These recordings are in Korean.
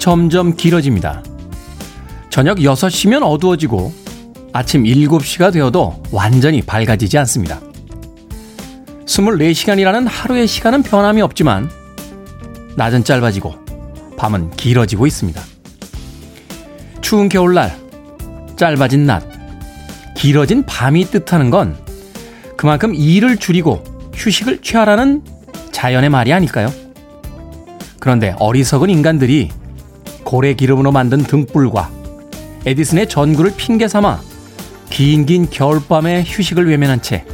점점 길어집니다. 저녁 6시면 어두워지고 아침 7시가 되어도 완전히 밝아지지 않습니다. 24시간이라는 하루의 시간은 변함이 없지만 낮은 짧아지고 밤은 길어지고 있습니다. 추운 겨울날, 짧아진 낮, 길어진 밤이 뜻하는 건 그만큼 일을 줄이고 휴식을 취하라는 자연의 말이 아닐까요? 그런데 어리석은 인간들이 고래 기름으로 만든 등불과 에디슨의 전구를 핑계 삼아 긴긴 겨울밤의 휴식을 외면한 채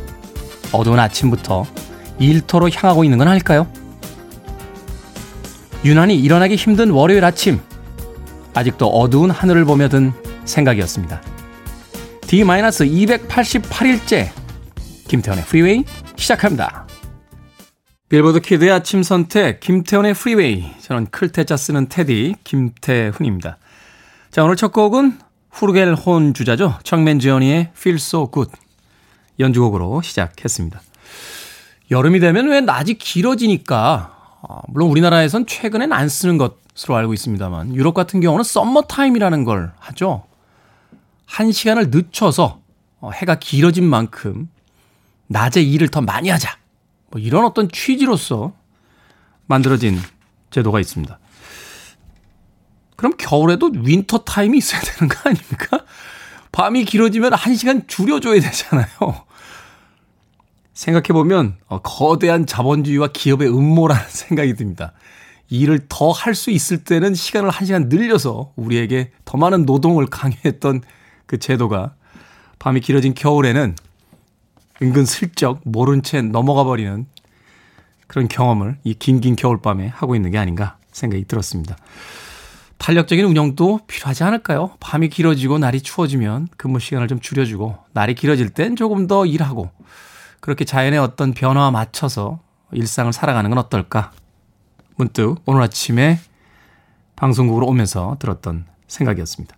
어두운 아침부터 일터로 향하고 있는 건 아닐까요? 유난히 일어나기 힘든 월요일 아침 아직도 어두운 하늘을 보며 든 생각이었습니다. D-288일째 김태훈의 프리웨이 시작합니다. 빌보드 kid의 아침 선택 김태훈의 프리웨이 저는 클 태자 쓰는 테디 김태훈입니다. 자 오늘 첫 곡은 플루겔혼 주자죠. 척 맨지오니의 Feels So Good 연주곡으로 시작했습니다. 여름이 되면 왜 낮이 길어지니까 어, 물론 우리나라에선 최근엔 안 쓰는 것으로 알고 있습니다만 유럽 같은 경우는 썸머 타임이라는 걸 하죠. 한 시간을 늦춰서 어, 해가 길어진 만큼 낮에 일을 더 많이 하자. 뭐 이런 어떤 취지로서 만들어진 제도가 있습니다. 그럼 겨울에도 winter time이 있어야 되는 거 아닙니까? 밤이 길어지면 한 시간 줄여줘야 되잖아요. 생각해보면 어, 거대한 자본주의와 기업의 음모라는 생각이 듭니다. 일을 더 할 수 있을 때는 시간을 한 시간 늘려서 우리에게 더 많은 노동을 강요했던 그 제도가 밤이 길어진 겨울에는 은근 슬쩍 모른 채 넘어가 버리는 그런 경험을 이 긴긴 겨울밤에 하고 있는 게 아닌가 생각이 들었습니다. 탄력적인 운영도 필요하지 않을까요? 밤이 길어지고 날이 추워지면 근무 시간을 좀 줄여주고 날이 길어질 땐 조금 더 일하고 그렇게 자연의 어떤 변화와 맞춰서 일상을 살아가는 건 어떨까? 문득 오늘 아침에 방송국으로 오면서 들었던 생각이었습니다.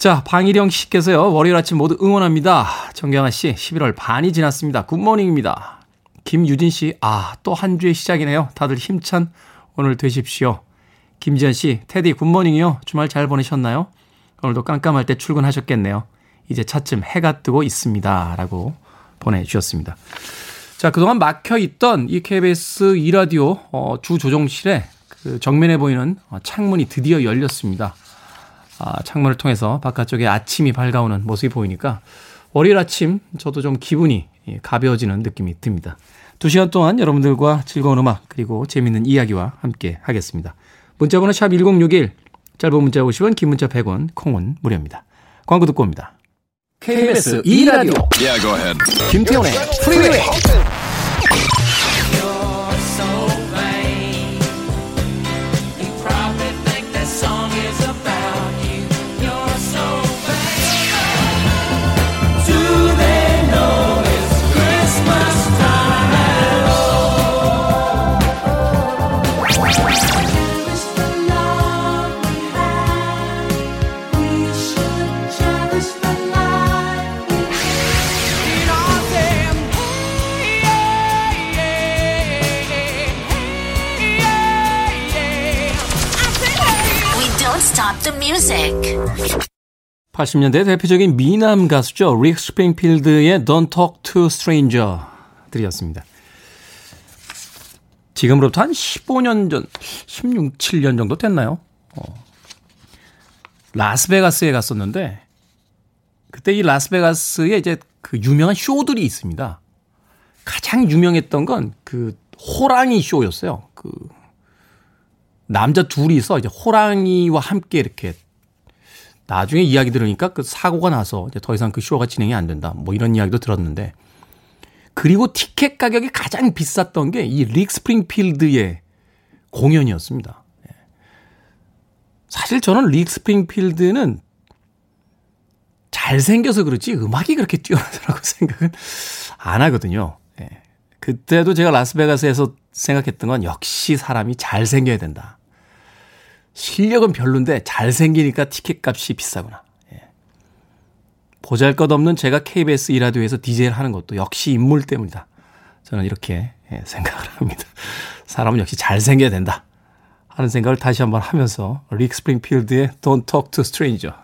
자, 방일영 씨께서요, 월요일 아침 모두 응원합니다. 정경아 씨, 11월 반이 지났습니다. Good morning입니다. 김유진 씨, 아, 또 한 주의 시작이네요. 다들 힘찬 오늘 되십시오. 김지현 씨, 테디 good morning이요. 주말 잘 보내셨나요? 오늘도 깜깜할 때 출근하셨겠네요. 이제 차츰 해가 뜨고 있습니다. 라고 보내주셨습니다. 자, 그동안 막혀있던 이 KBS 2라디오 어, 주 조종실에 그 정면에 보이는 어, 창문이 드디어 열렸습니다. 아, 창문을 통해서 바깥쪽에 아침이 밝아오는 모습이 보이니까 월요일 아침 저도 좀 기분이 예, 가벼워지는 느낌이 듭니다. 두 시간 동안 여러분들과 즐거운 음악 그리고 재밌는 이야기와 함께 하겠습니다. 문자번호 샵 1061, 짧은 문자 50원, 긴 문자 100원, 콩은 무료입니다. 광고 듣고 옵니다. KBS 2라디오 yeah, 김태훈의 프리웨이 the music. 80년대 대표적인 미남 가수죠. 릭 스프링필드의 Don't Talk to Stranger 들이었습니다. 지금으로부터 한 15년 전, 16, 7년 정도 됐나요? 어. 라스베가스에 갔었는데, 그때 이 라스베가스에 이제 그 유명한 쇼들이 있습니다. 가장 유명했던 건 그 호랑이 쇼였어요. 그 남자 둘이서 이제 호랑이와 함께 이렇게 나중에 이야기 들으니까 그 사고가 나서 이제 더 이상 그 쇼가 진행이 안 된다. 뭐 이런 이야기도 들었는데 그리고 티켓 가격이 가장 비쌌던 게 이 릭 스프링필드의 공연이었습니다. 예. 사실 저는 릭 스프링필드는 잘생겨서 그렇지 음악이 그렇게 뛰어나더라고 생각은 안 하거든요. 예. 그때도 제가 라스베가스에서 생각했던 건 역시 사람이 잘생겨야 된다. 실력은 별론데 잘생기니까 티켓 값이 비싸구나. 예. 보잘 것 없는 제가 KBS 이라디오에서 DJ를 하는 것도 역시 인물 때문이다. 저는 이렇게 예, 생각을 합니다. 사람은 역시 잘생겨야 된다. 하는 생각을 다시 한번 하면서 릭 스프링필드의 Don't Talk to Stranger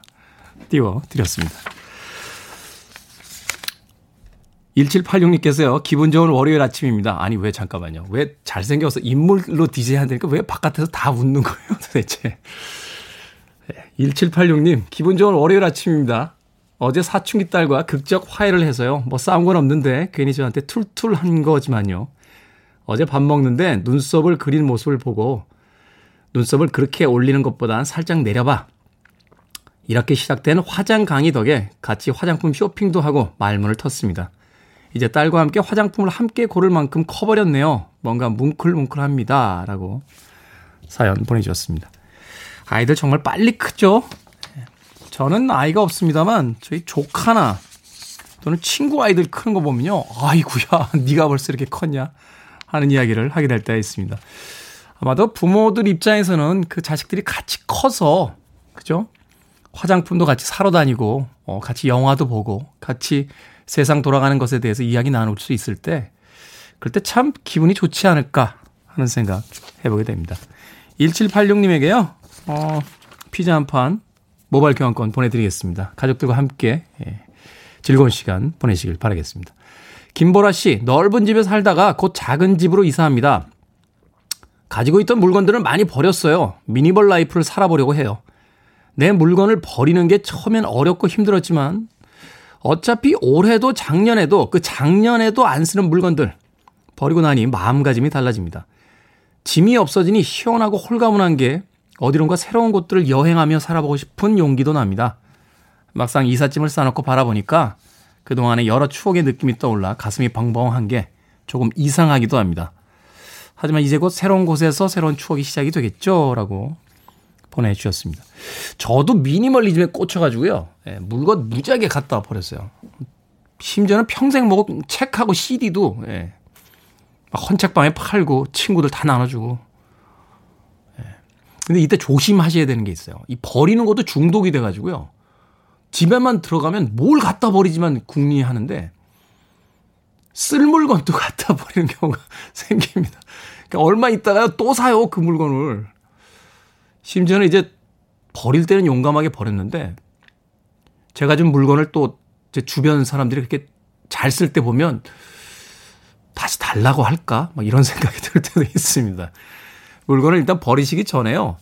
띄워드렸습니다. 1786님께서요, 기분 좋은 월요일 아침입니다. 아니, 왜, 잠깐만요. 왜 잘생겨서 인물로 디제이 한다니까 왜 바깥에서 다 웃는 거예요, 도대체. 1786님, 기분 좋은 월요일 아침입니다. 어제 사춘기 딸과 극적 화해를 해서요. 뭐 싸운 건 없는데 괜히 저한테 툴툴한 거지만요. 어제 밥 먹는데 눈썹을 그린 모습을 보고 눈썹을 그렇게 올리는 것보단 살짝 내려봐. 이렇게 시작된 화장 강의 덕에 같이 화장품 쇼핑도 하고 말문을 텄습니다. 이제 딸과 함께 화장품을 함께 고를 만큼 커버렸네요. 뭔가 뭉클뭉클합니다. 라고 사연 보내주셨습니다. 아이들 정말 빨리 크죠? 저는 아이가 없습니다만 저희 조카나 또는 친구 아이들 크는 거 보면요. 아이구야, 네가 벌써 이렇게 컸냐? 하는 이야기를 하게 될 때가 있습니다. 아마도 부모들 입장에서는 그 자식들이 같이 커서, 그죠? 화장품도 같이 사러 다니고, 어, 같이 영화도 보고, 같이 세상 돌아가는 것에 대해서 이야기 나눌 수 있을 때, 그럴 때참 기분이 좋지 않을까 하는 생각 해보게 됩니다. 1786님에게요, 어, 피자 한 판, 모바일 교환권 보내드리겠습니다. 가족들과 함께, 예, 즐거운 시간 보내시길 바라겠습니다. 김보라 씨, 넓은 집에 살다가 곧 작은 집으로 이사합니다. 가지고 있던 물건들을 많이 버렸어요. minimal life를 살아보려고 해요. 내 물건을 버리는 게 처음엔 어렵고 힘들었지만 어차피 올해도 작년에도 그 작년에도 안 쓰는 물건들 버리고 나니 마음가짐이 달라집니다. 짐이 없어지니 시원하고 홀가분한 게 어디론가 새로운 곳들을 여행하며 살아보고 싶은 용기도 납니다. 막상 이삿짐을 싸놓고 바라보니까 그동안의 여러 추억의 느낌이 떠올라 가슴이 벙벙한 게 조금 이상하기도 합니다. 하지만 이제 곧 새로운 곳에서 새로운 추억이 시작이 되겠죠? 라고 보내주셨습니다. 저도 미니멀리즘에 꽂혀가지고요. 예, 물건 무지하게 갖다 버렸어요. 심지어는 평생 먹은 책하고 CD도 예, 헌책방에 팔고 친구들 다 나눠주고. 예. 근데 이때 조심하셔야 되는 게 있어요. 이 버리는 것도 중독이 돼가지고요. 집에만 들어가면 뭘 갖다 버리지만 궁리하는데 쓸 물건도 갖다 버리는 경우가 생깁니다. 그러니까 얼마 있다가요 또 사요 그 물건을. 심지어는 이제 버릴 때는 용감하게 버렸는데 제가 준 물건을 또 제 주변 사람들이 그렇게 잘 쓸 때 보면 다시 달라고 할까? 막 이런 생각이 들 때도 있습니다. 물건을 일단 버리시기 전에요.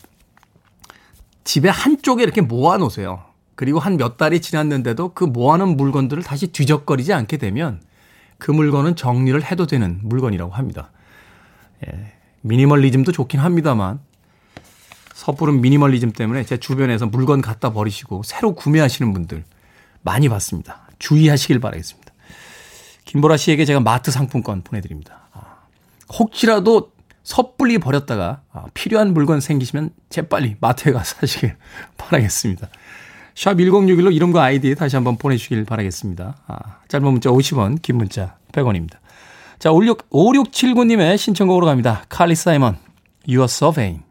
집에 한쪽에 이렇게 모아 놓으세요. 그리고 한 몇 달이 지났는데도 그 모아놓은 물건들을 다시 뒤적거리지 않게 되면 그 물건은 정리를 해도 되는 물건이라고 합니다. 예, 미니멀리즘도 좋긴 합니다만 섣부른 미니멀리즘 때문에 제 주변에서 물건 갖다 버리시고 새로 구매하시는 분들 많이 봤습니다. 주의하시길 바라겠습니다. 김보라 씨에게 제가 마트 상품권 보내드립니다. 아, 혹시라도 섣불리 버렸다가 아, 필요한 물건 생기시면 재빨리 마트에 가서 사시길 바라겠습니다. 샵 1061로 이름과 아이디 다시 한번 보내주시길 바라겠습니다. 아, 짧은 문자 50원, 긴 문자 100원입니다. 자, 56, 5679님의 신청곡으로 갑니다. 칼리 사이먼, You are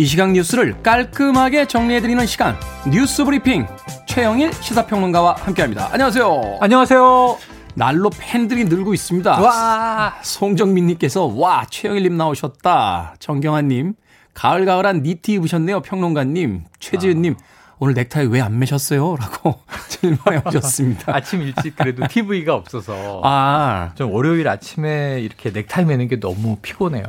이 시각 뉴스를 깔끔하게 정리해드리는 시간, 뉴스 브리핑. 최영일 시사평론가와 함께합니다. 안녕하세요. 안녕하세요. 날로 팬들이 늘고 있습니다. 와, 송정민님께서 와 최영일님 나오셨다. 정경환님 가을가을한 니트 입으셨네요. 평론가님 최지은님 아. 오늘 넥타이 왜 안 매셨어요? 라고 질문해 주셨습니다. 아침 일찍 그래도 TV가 없어서 아. 좀 월요일 아침에 이렇게 넥타이 매는 게 너무 피곤해요.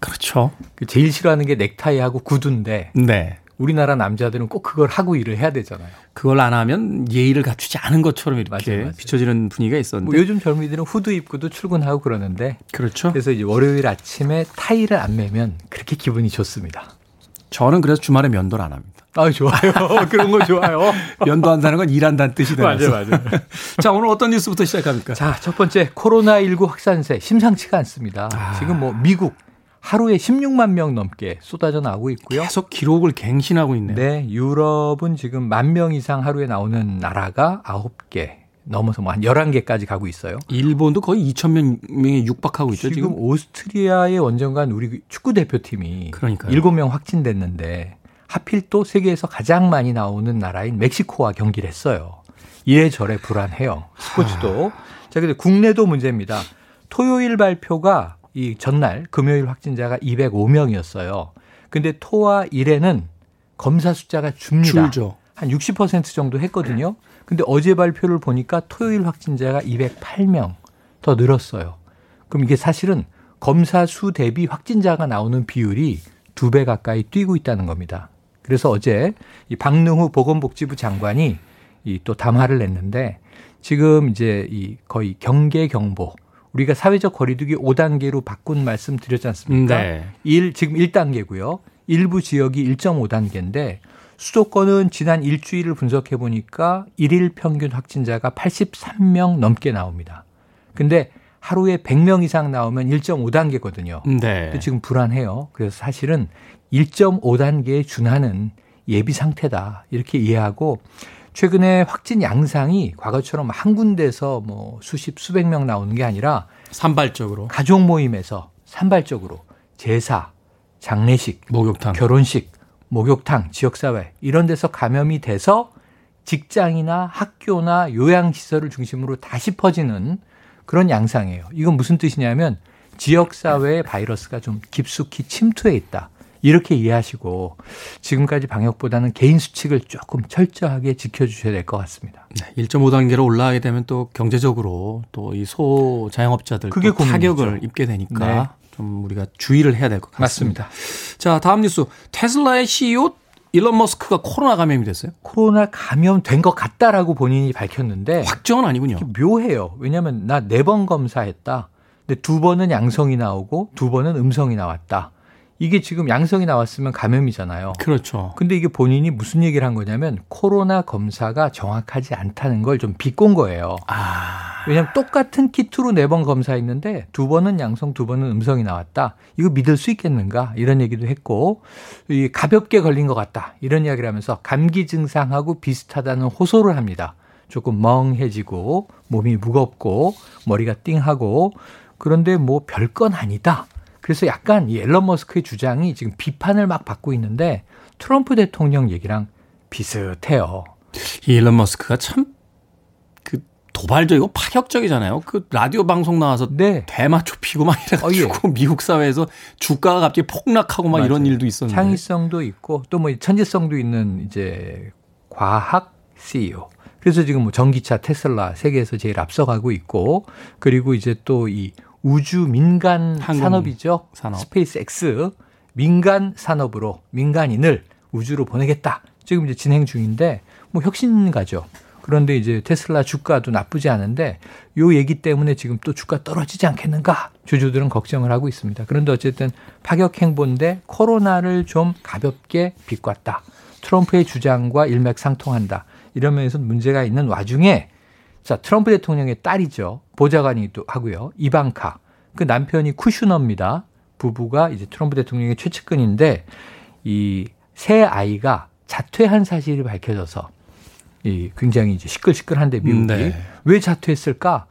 그렇죠. 그 제일 싫어하는 게 넥타이하고 구두인데 네. 우리나라 남자들은 꼭 그걸 하고 일을 해야 되잖아요. 그걸 안 하면 예의를 갖추지 않은 것처럼 이렇게 맞아요, 맞아요. 비춰지는 분위기가 있었는데 뭐 요즘 젊은이들은 후드 입고도 출근하고 그러는데 그렇죠. 그래서 이제 월요일 아침에 타이를 안 매면 그렇게 기분이 좋습니다. 저는 그래서 주말에 면도를 안 합니다. 아, 좋아요. 그런 거 좋아요. 면도 한다는 건 일한다는 뜻이 되요 맞아요, 맞아요. 자, 오늘 어떤 뉴스부터 시작합니까? 자, 첫 번째 코로나19 확산세 심상치가 않습니다. 아... 지금 뭐 미국 하루에 16만 명 넘게 쏟아져 나오고 있고요. 계속 기록을 갱신하고 있네요. 네, 유럽은 지금 만명 이상 하루에 나오는 나라가 9개 넘어서 뭐 한 11개까지 가고 있어요. 일본도 거의 2천 명에 육박하고 있죠, 지금. 지금 오스트리아의 원정관 우리 축구 대표팀이 그러니까요. 7명 확진됐는데 하필 또 세계에서 가장 많이 나오는 나라인 멕시코와 경기를 했어요. 이래저래 불안해요. 스포츠도. 자, 근데 국내도 문제입니다. 토요일 발표가 이 전날 금요일 확진자가 205명이었어요. 근데 토와 일에는 검사 숫자가 줍니다. 줄죠. 한 60% 정도 했거든요. 근데 어제 발표를 보니까 토요일 확진자가 208명 더 늘었어요. 그럼 이게 사실은 검사 수 대비 확진자가 나오는 비율이 두 배 가까이 뛰고 있다는 겁니다. 그래서 어제 이 박능후 보건복지부 장관이 이 또 담화를 냈는데 지금 이제 이 거의 경계 경보 우리가 사회적 거리두기 5단계로 바꾼 말씀 드렸지 않습니까? 네. 1 지금 1단계고요. 일부 지역이 1.5단계인데 수도권은 지난 일주일을 분석해 보니까 일일 평균 확진자가 83명 넘게 나옵니다. 근데 하루에 100명 이상 나오면 1.5단계거든요. 네. 근데 지금 불안해요. 그래서 사실은 1.5단계에 준하는 예비 상태다. 이렇게 이해하고 최근에 확진 양상이 과거처럼 한 군데서 뭐 수십 수백 명 나오는 게 아니라 산발적으로 가족 모임에서 산발적으로 제사, 장례식, 목욕탕. 결혼식, 목욕탕, 지역사회 이런 데서 감염이 돼서 직장이나 학교나 요양시설을 중심으로 다시 퍼지는 그런 양상이에요. 이건 무슨 뜻이냐면 지역사회에 바이러스가 좀 깊숙이 침투해 있다. 이렇게 이해하시고 지금까지 방역보다는 개인 수칙을 조금 철저하게 지켜주셔야 될 것 같습니다. 네, 1.5단계로 올라가게 되면 또 경제적으로 또 이 소자영업자들 그게 또 타격을. 입게 되니까 네. 좀 우리가 주의를 해야 될 것 같습니다. 맞습니다. 자, 다음 뉴스. 테슬라의 CEO 일론 머스크가 코로나 감염이 됐어요. 코로나 감염된 것 같다라고 본인이 밝혔는데 확정은 아니군요. 묘해요. 왜냐하면 나 네 번 검사했다. 근데 두 번은 양성이 나오고 두 번은 음성이 나왔다. 이게 지금 양성이 나왔으면 감염이잖아요. 그렇죠. 근데 이게 본인이 무슨 얘기를 한 거냐면 코로나 검사가 정확하지 않다는 걸 좀 비꼰 거예요. 아, 왜냐하면 똑같은 키트로 네 번 검사했는데 두 번은 양성, 두 번은 음성이 나왔다. 이거 믿을 수 있겠는가? 이런 얘기도 했고, 이 가볍게 걸린 것 같다. 이런 이야기를 하면서 감기 증상하고 비슷하다는 호소를 합니다. 조금 멍해지고 몸이 무겁고 머리가 띵하고 그런데 뭐 별건 아니다. 그래서 약간 이 앨런 머스크의 주장이 지금 비판을 막 받고 있는데 트럼프 대통령 얘기랑 비슷해요. 이 일론 머스크가 참 그 도발적이고 파격적이잖아요. 그 라디오 방송 나와서 네. 대마 좁히고 막 이래가지고 어, 미국 사회에서 주가가 갑자기 폭락하고 막 이런 맞아요. 일도 있었는데. 창의성도 있고 또 뭐 천재성도 있는 이제 과학 CEO. 그래서 지금 뭐 전기차 테슬라 세계에서 제일 앞서가고 있고 그리고 이제 또 이 우주 민간 산업이죠. 산업. 스페이스 X 민간 산업으로 민간인을 우주로 보내겠다. 지금 이제 진행 중인데 뭐 혁신가죠. 그런데 이제 테슬라 주가도 나쁘지 않은데 요 얘기 때문에 지금 또 주가 떨어지지 않겠는가 주주들은 걱정을 하고 있습니다. 그런데 어쨌든 파격 행보인데 코로나를 좀 가볍게 비꼬았다. 트럼프의 주장과 일맥상통한다. 이러면서 문제가 있는 와중에 자 트럼프 대통령의 딸이죠 보좌관이도 하고요 이방카 그 남편이 쿠슈너입니다. 부부가 이제 트럼프 대통령의 최측근인데 이 새 아이가 자퇴한 사실이 밝혀져서 이 굉장히 이제 시끌시끌한데 미국이 네. 왜 자퇴했을까?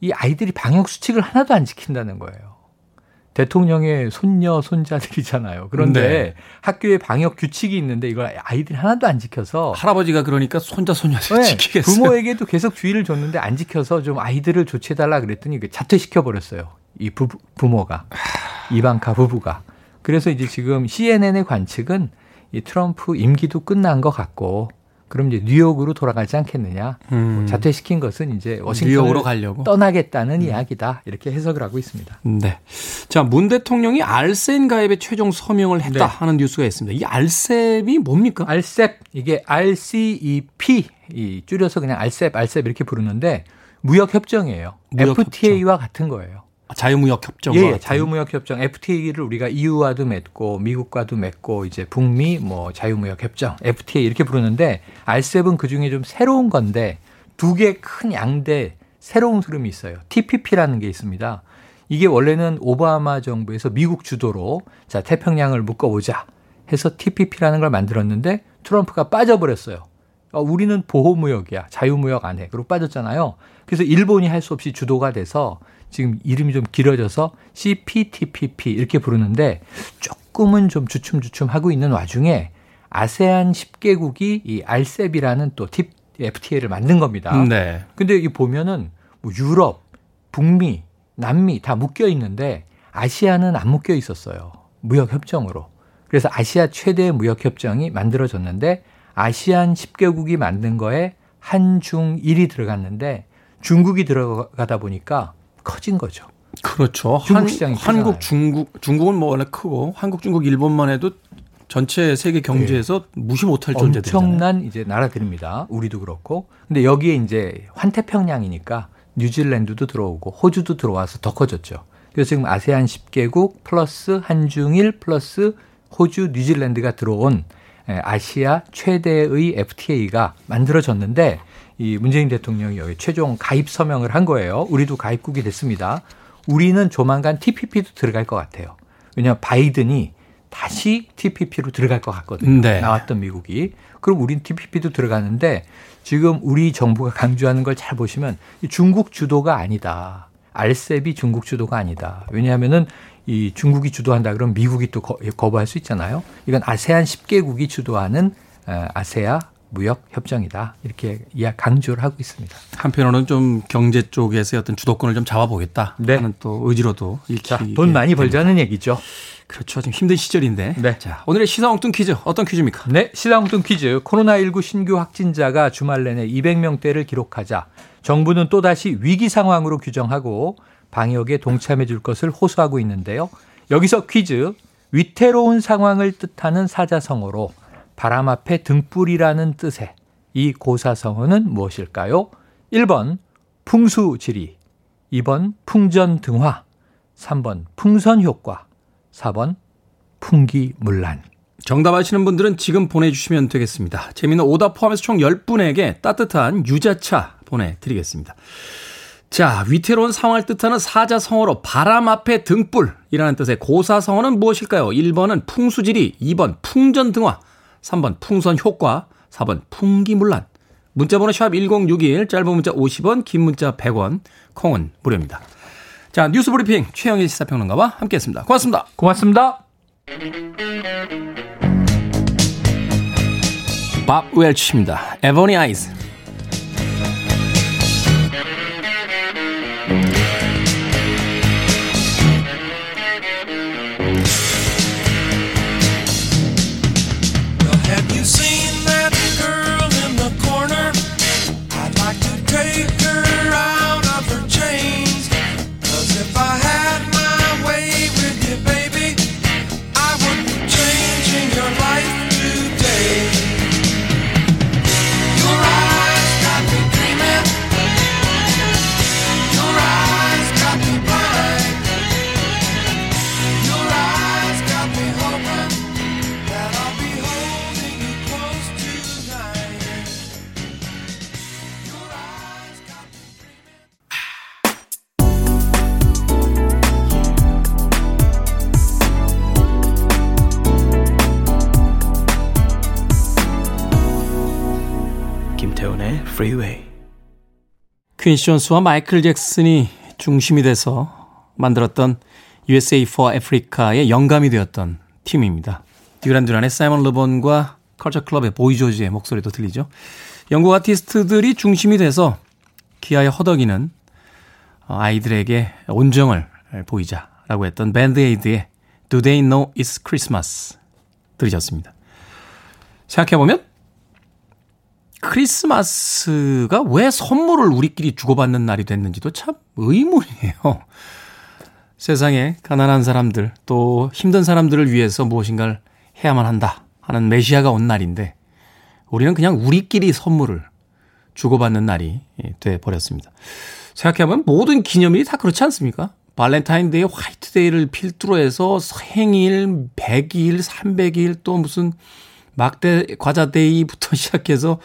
이 아이들이 방역 수칙을 하나도 안 지킨다는 거예요. 대통령의 손녀 손자들이잖아요. 그런데 네. 학교에 방역 규칙이 있는데 이걸 아이들이 하나도 안 지켜서 할아버지가 그러니까 손자 손녀들 네, 지키겠어요. 부모에게도 계속 주의를 줬는데 안 지켜서 좀 아이들을 조치해달라 그랬더니 자퇴시켜 버렸어요. 이 부, 부모가 이방카 부부가. 그래서 이제 지금 CNN의 관측은 이 트럼프 임기도 끝난 것 같고 그럼 이제 뉴욕으로 돌아가지 않겠느냐. 음, 자퇴시킨 것은 이제 뉴욕으로 워싱턴으로 가려고. 떠나겠다는 이야기다. 이렇게 해석을 하고 있습니다. 네. 자, 문 대통령이 알센 가입에 최종 서명을 했다 네. 하는 뉴스가 있습니다. 이 알셉이 뭡니까? 알셉 이게 RCEP 이 줄여서 그냥 알셉 알셉 이렇게 부르는데 무역 협정이에요. 무역 FTA와 같은 거예요. 자유무역 협정. 예, 예, 자유무역 협정 FTA를 우리가 EU와도 맺고 미국과도 맺고 이제 북미 뭐 자유무역 협정 FTA 이렇게 부르는데 RCEP은 그 중에 좀 새로운 건데 두 개 큰 양대 새로운 흐름이 있어요. TPP라는 게 있습니다. 이게 원래는 오바마 정부에서 미국 주도로 자 태평양을 묶어 보자 해서 TPP라는 걸 만들었는데 트럼프가 빠져버렸어요. 어, 우리는 보호무역이야. 자유무역 안 해. 그리고 빠졌잖아요. 그래서 일본이 할 수 없이 주도가 돼서 지금 이름이 좀 길어져서 CPTPP 이렇게 부르는데 조금은 좀 주춤주춤 하고 있는 와중에 아세안 10개국이 이 알셉이라는 또 FTA를 만든 겁니다. 네. 근데 이 보면은 뭐 유럽, 북미, 남미 다 묶여 있는데 아시아는 안 묶여 있었어요. 무역 협정으로. 그래서 아시아 최대 무역 협정이 만들어졌는데 아시안 10개국이 만든 거에 한중일이 들어갔는데 중국이 들어가다 보니까 커진 거죠. 그렇죠. 중국 한, 시장이 한국. 중국, 중국은 뭐 원래 크고 한국, 중국, 일본만 해도 전체 세계 경제에서 무시 못할 존재들이잖아요. 엄청난 이제 나라들입니다. 우리도 그렇고. 근데 여기에 이제 환태평양이니까 뉴질랜드도 들어오고 호주도 들어와서 더 커졌죠. 그래서 지금 아세안 10개국 플러스 한중일 플러스 호주, 뉴질랜드가 들어온 에, 아시아 최대의 FTA가 만들어졌는데 이 문재인 대통령이 여기 최종 가입 서명을 한 거예요. 우리도 가입국이 됐습니다. 우리는 조만간 TPP도 들어갈 것 같아요. 왜냐하면 바이든이 다시 TPP로 들어갈 것 같거든요. 네. 나왔던 미국이. 그럼 우린 TPP도 들어가는데 지금 우리 정부가 강조하는 걸 잘 보시면 이 중국 주도가 아니다. 알셉이 중국 주도가 아니다. 왜냐하면은 이 중국이 주도한다 그러면 미국이 또 거- 거부할 수 있잖아요. 이건 아세안 10개국이 주도하는 어, 아세아 무역 협정이다. 이렇게 강조를 하고 있습니다. 한편으로는 좀 경제 쪽에서의 어떤 주도권을 좀 잡아보겠다 네. 하는 또 의지로도 자, 읽히게 돈 많이. 벌자는 얘기죠. 그렇죠. 지금 힘든 시절인데. 네. 자, 오늘의 시사 엉뚱 퀴즈 어떤 퀴즈입니까? 네, 시사홍뚱 퀴즈. 코로나19 신규 확진자가 주말 내내 200명대를 기록하자 정부는 또다시 위기 상황으로 규정하고 방역에 동참해 줄 것을 호소하고 있는데요. 여기서 퀴즈. 위태로운 상황을 뜻하는 사자성어로 바람 앞에 등불이라는 뜻의 이 고사성어는 무엇일까요? 1번 풍수지리, 2번 풍전등화, 3번 풍선효과, 4번 풍기문란. 정답 아시는 분들은 지금 보내주시면 되겠습니다. 재미있는 오답 포함해서 총 10분에게 따뜻한 유자차 보내드리겠습니다. 자, 위태로운 상황을 뜻하는 사자성어로 바람 앞에 등불이라는 뜻의 고사성어는 무엇일까요? 1번은 풍수지리, 2번 풍전등화, 3번 풍선 효과, 4번 풍기문란. 문자번호 샵 1061, 짧은 문자 50원, 긴 문자 100원, 콩은 무료입니다. 자, 뉴스 브리핑 최영일 시사평론가와 함께했습니다. 고맙습니다. 고맙습니다. 밥 웰치입니다. Ebony Eyes. 퀸시 존스와 마이클 잭슨이 중심이 돼서 만들었던 USA for Africa의 영감이 되었던 팀입니다. 듀란 듀란의 사이먼 르본과 컬처 클럽의 보이 조지의 목소리도 들리죠. 영국 아티스트들이 중심이 돼서 기아의 허덕이는 아이들에게 온정을 보이자라고 했던 밴드 에이드의 Do They Know It's Christmas 들으셨습니다. 생각해보면 크리스마스가 왜 선물을 우리끼리 주고받는 날이 됐는지도 참 의문이에요. 세상에 가난한 사람들 또 힘든 사람들을 위해서 무엇인가를 해야만 한다 하는 메시아가 온 날인데 우리는 그냥 우리끼리 선물을 주고받는 날이 돼 버렸습니다. 생각해보면 모든 기념일이 다 그렇지 않습니까? 발렌타인데이, 화이트데이를 필두로 해서 생일, 100일, 300일 또 무슨 막대 과자 day부터 시작해서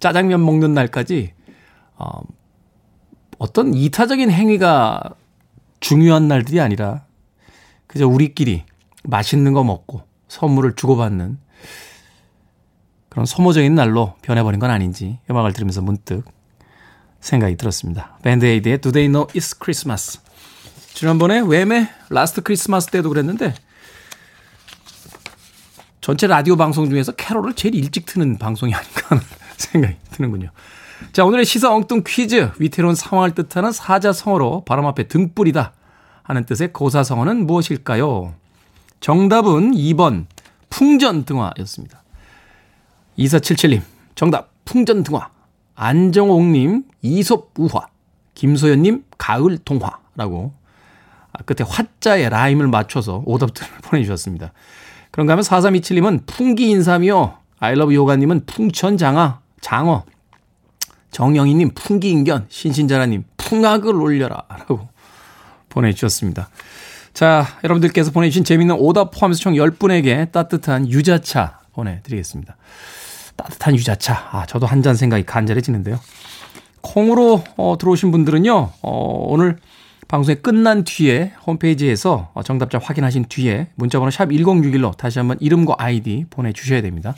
짜장면 먹는 날까지 어, 어떤 이타적인 행위가 중요한 날들이 아니라 그저 우리끼리 맛있는 거 먹고 선물을 주고받는 그런 소모적인 날로 변해버린 건 아닌지 음악을 들으면서 문득 생각이 들었습니다. 밴드에이드의 Do They Know It's Christmas 지난번에 왬의 Last Christmas 때도 그랬는데 전체 라디오 방송 중에서 캐롤을 제일 일찍 트는 방송이 아닌가 하는 생각이 드는군요. 자, 오늘의 시사 엉뚱 퀴즈. 위태로운 상황을 뜻하는 사자성어로 바람 앞에 등불이다 하는 뜻의 고사성어는 무엇일까요? 정답은 2번 풍전등화였습니다. 2477님, 정답 풍전등화. 안정옥님, 이솝우화. 김소연님, 가을동화라고 아, 끝에 화자의 라임을 맞춰서 오답들을 보내주셨습니다. 그런가 하면 4327님은 풍기 인삼이요. 아이러브 요가님은 풍천 장아, 장어. 정영희님 풍기 인견, 신신자라님 풍악을 올려라. 라고 보내주셨습니다. 자, 여러분들께서 보내주신 재미있는 오답 포함해서 총 10분에게 따뜻한 유자차 보내드리겠습니다. 따뜻한 유자차. 아, 저도 한 잔 생각이 간절해지는데요. 콩으로 어, 들어오신 분들은요, 어, 오늘 방송이 끝난 뒤에 홈페이지에서 어, 정답자 확인하신 뒤에 문자번호 샵 1061로 다시 한번 이름과 아이디 보내주셔야 됩니다.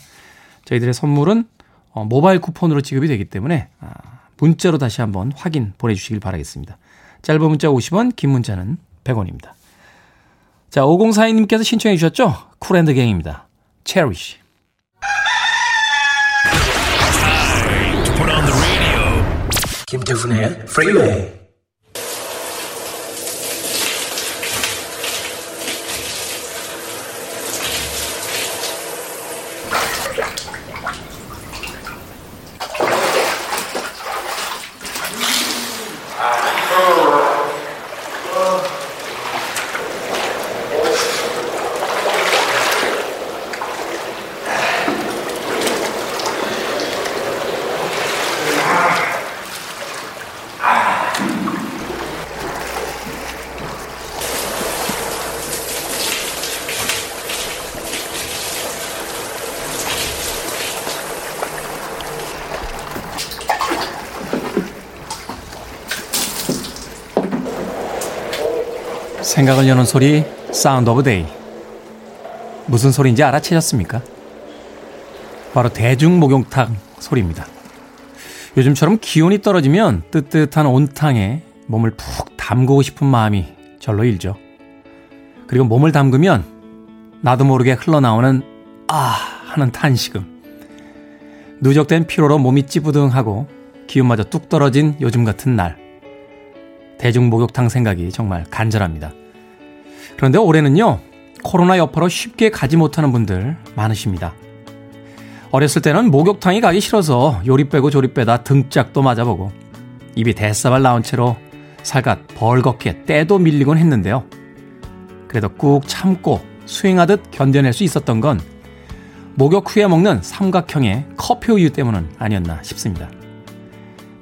저희들의 선물은 어, 모바일 쿠폰으로 지급이 되기 때문에 아, 문자로 다시 한번 확인 보내주시길 바라겠습니다. 짧은 문자 50원, 긴 문자는 100원입니다. 자, 5042님께서 신청해 주셨죠? Kool and the Gang입니다. Cherish. 김태훈의 Freeway. 생각을 여는 소리, Sound of Day. 무슨 소리인지 알아채셨습니까? 바로 대중 목욕탕 소리입니다. 요즘처럼 기온이 떨어지면 뜨뜻한 온탕에 몸을 푹 담그고 싶은 마음이 절로 일죠. 그리고 몸을 담그면 나도 모르게 흘러나오는 아 하는 탄식음. 누적된 피로로 몸이 찌부둥하고 기운마저 뚝 떨어진 요즘 같은 날. 대중 목욕탕 생각이 정말 간절합니다. 그런데 올해는요, 코로나 여파로 쉽게 가지 못하는 분들 많으십니다. 어렸을 때는 목욕탕이 가기 싫어서 요리 빼고 조리 빼다 등짝도 맞아보고 입이 대사발 나온 채로 살갗 벌겋게 때도 밀리곤 했는데요. 그래도 꾹 참고 수행하듯 견뎌낼 수 있었던 건 목욕 후에 먹는 삼각형의 커피 우유 때문은 아니었나 싶습니다.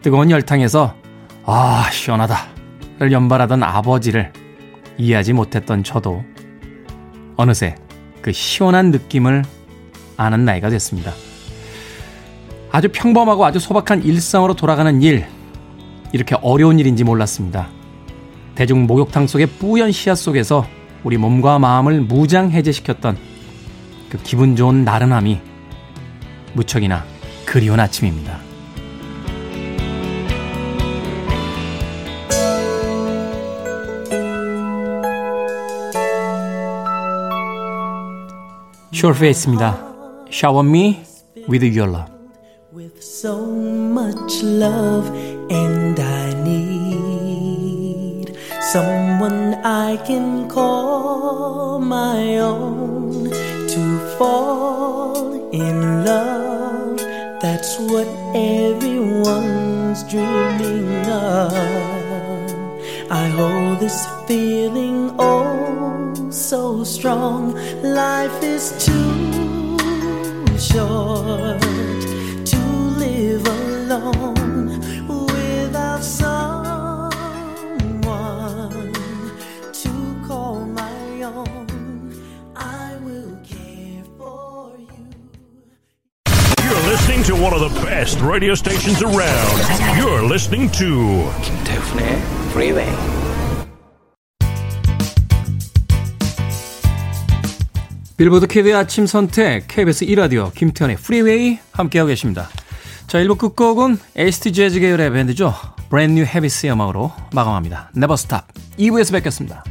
뜨거운 열탕에서 아 시원하다를 연발하던 아버지를 이해하지 못했던 저도 어느새 그 시원한 느낌을 아는 나이가 됐습니다. 아주 평범하고 아주 소박한 일상으로 돌아가는 일, 이렇게 어려운 일인지 몰랐습니다. 대중 목욕탕 속의 뿌연 씨앗 속에서 우리 몸과 마음을 무장해제시켰던 그 기분 좋은 나른함이 무척이나 그리운 아침입니다. 슈어페이스입니다. Shower me with your love. with so much love, and I need someone I can call my own to fall in love. That's what everyone's dreaming of. I hold this feeling oh so strong. Life is too short to live alone without someone to call my own. I will care for you. You're listening to one of the best radio stations around. You're listening to Kim eh? Freeway. 빌보드 키드의 아침 선택 KBS 1라디오 김태현의 프리웨이 함께하고 계십니다. 자 1부 끝곡은 에이스트 재즈 계열의 밴드죠. 브랜드 뉴 헤비스의 음악으로 마감합니다. Stop 2부에서 뵙겠습니다.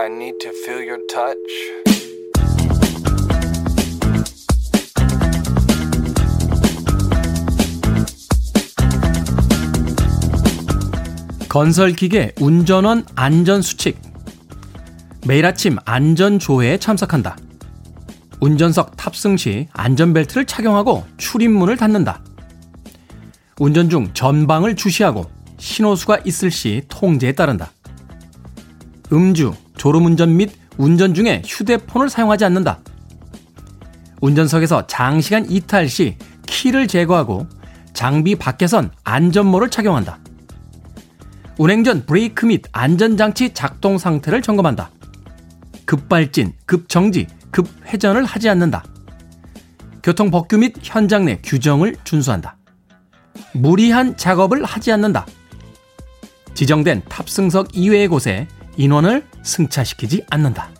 I need to feel your touch. 건설기계 운전원 안전수칙. 매일 아침 안전조회에 참석한다. 운전석 탑승 시 안전벨트를 착용하고 출입문을 닫는다. 운전 중 전방을 주시하고 신호수가 있을 시 통제에 따른다. 음주, 졸음운전 및 운전 중에 휴대폰을 사용하지 않는다. 운전석에서 장시간 이탈 시 키를 제거하고 장비 밖에선 안전모를 착용한다. 운행 전 브레이크 및 안전장치 작동 상태를 점검한다. 급발진, 급정지, 급회전을 하지 않는다. 교통법규 및 현장 내 규정을 준수한다. 무리한 작업을 하지 않는다. 지정된 탑승석 이외의 곳에 인원을 승차시키지 않는다.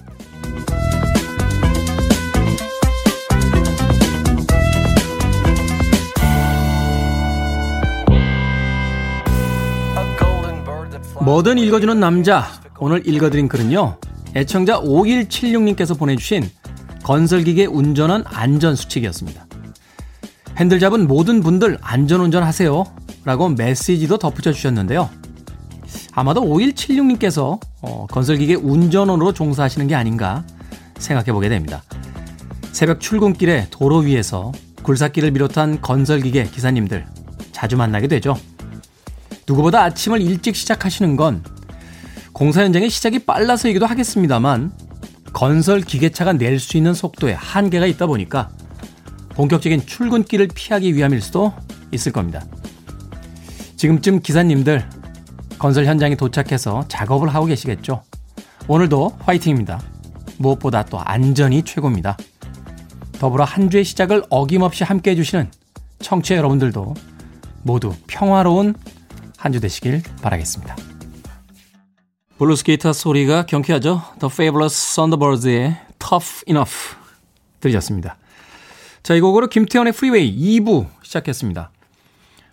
뭐든 읽어주는 남자. 오늘 읽어드린 글은요. 애청자 5176님께서 보내주신 건설기계 운전원 안전수칙이었습니다. 핸들 잡은 모든 분들 안전운전 하세요. 라고 메시지도 덧붙여 주셨는데요. 아마도 5176님께서 어, 건설기계 운전원으로 종사하시는 게 아닌가 생각해 보게 됩니다. 새벽 출근길에 도로 위에서 굴삭기를 비롯한 건설기계 기사님들 자주 만나게 되죠. 누구보다 아침을 일찍 시작하시는 건 공사 현장의 시작이 빨라서이기도 하겠습니다만 건설 기계차가 낼 수 있는 속도에 한계가 있다 보니까 본격적인 출근길을 피하기 위함일 수도 있을 겁니다. 지금쯤 기사님들 건설 현장에 도착해서 작업을 하고 계시겠죠. 오늘도 화이팅입니다. 무엇보다 또 안전이 최고입니다. 더불어 한 주의 시작을 어김없이 함께 해주시는 청취자 여러분들도 모두 평화로운 한 주 되시길 바라겠습니다. 블루스 기타 소리가 경쾌하죠. The Fabulous Thunderbirds의 Tuff Enuff 들으셨습니다. 자, 이 곡으로 김태현의 프리웨이 2부 시작했습니다.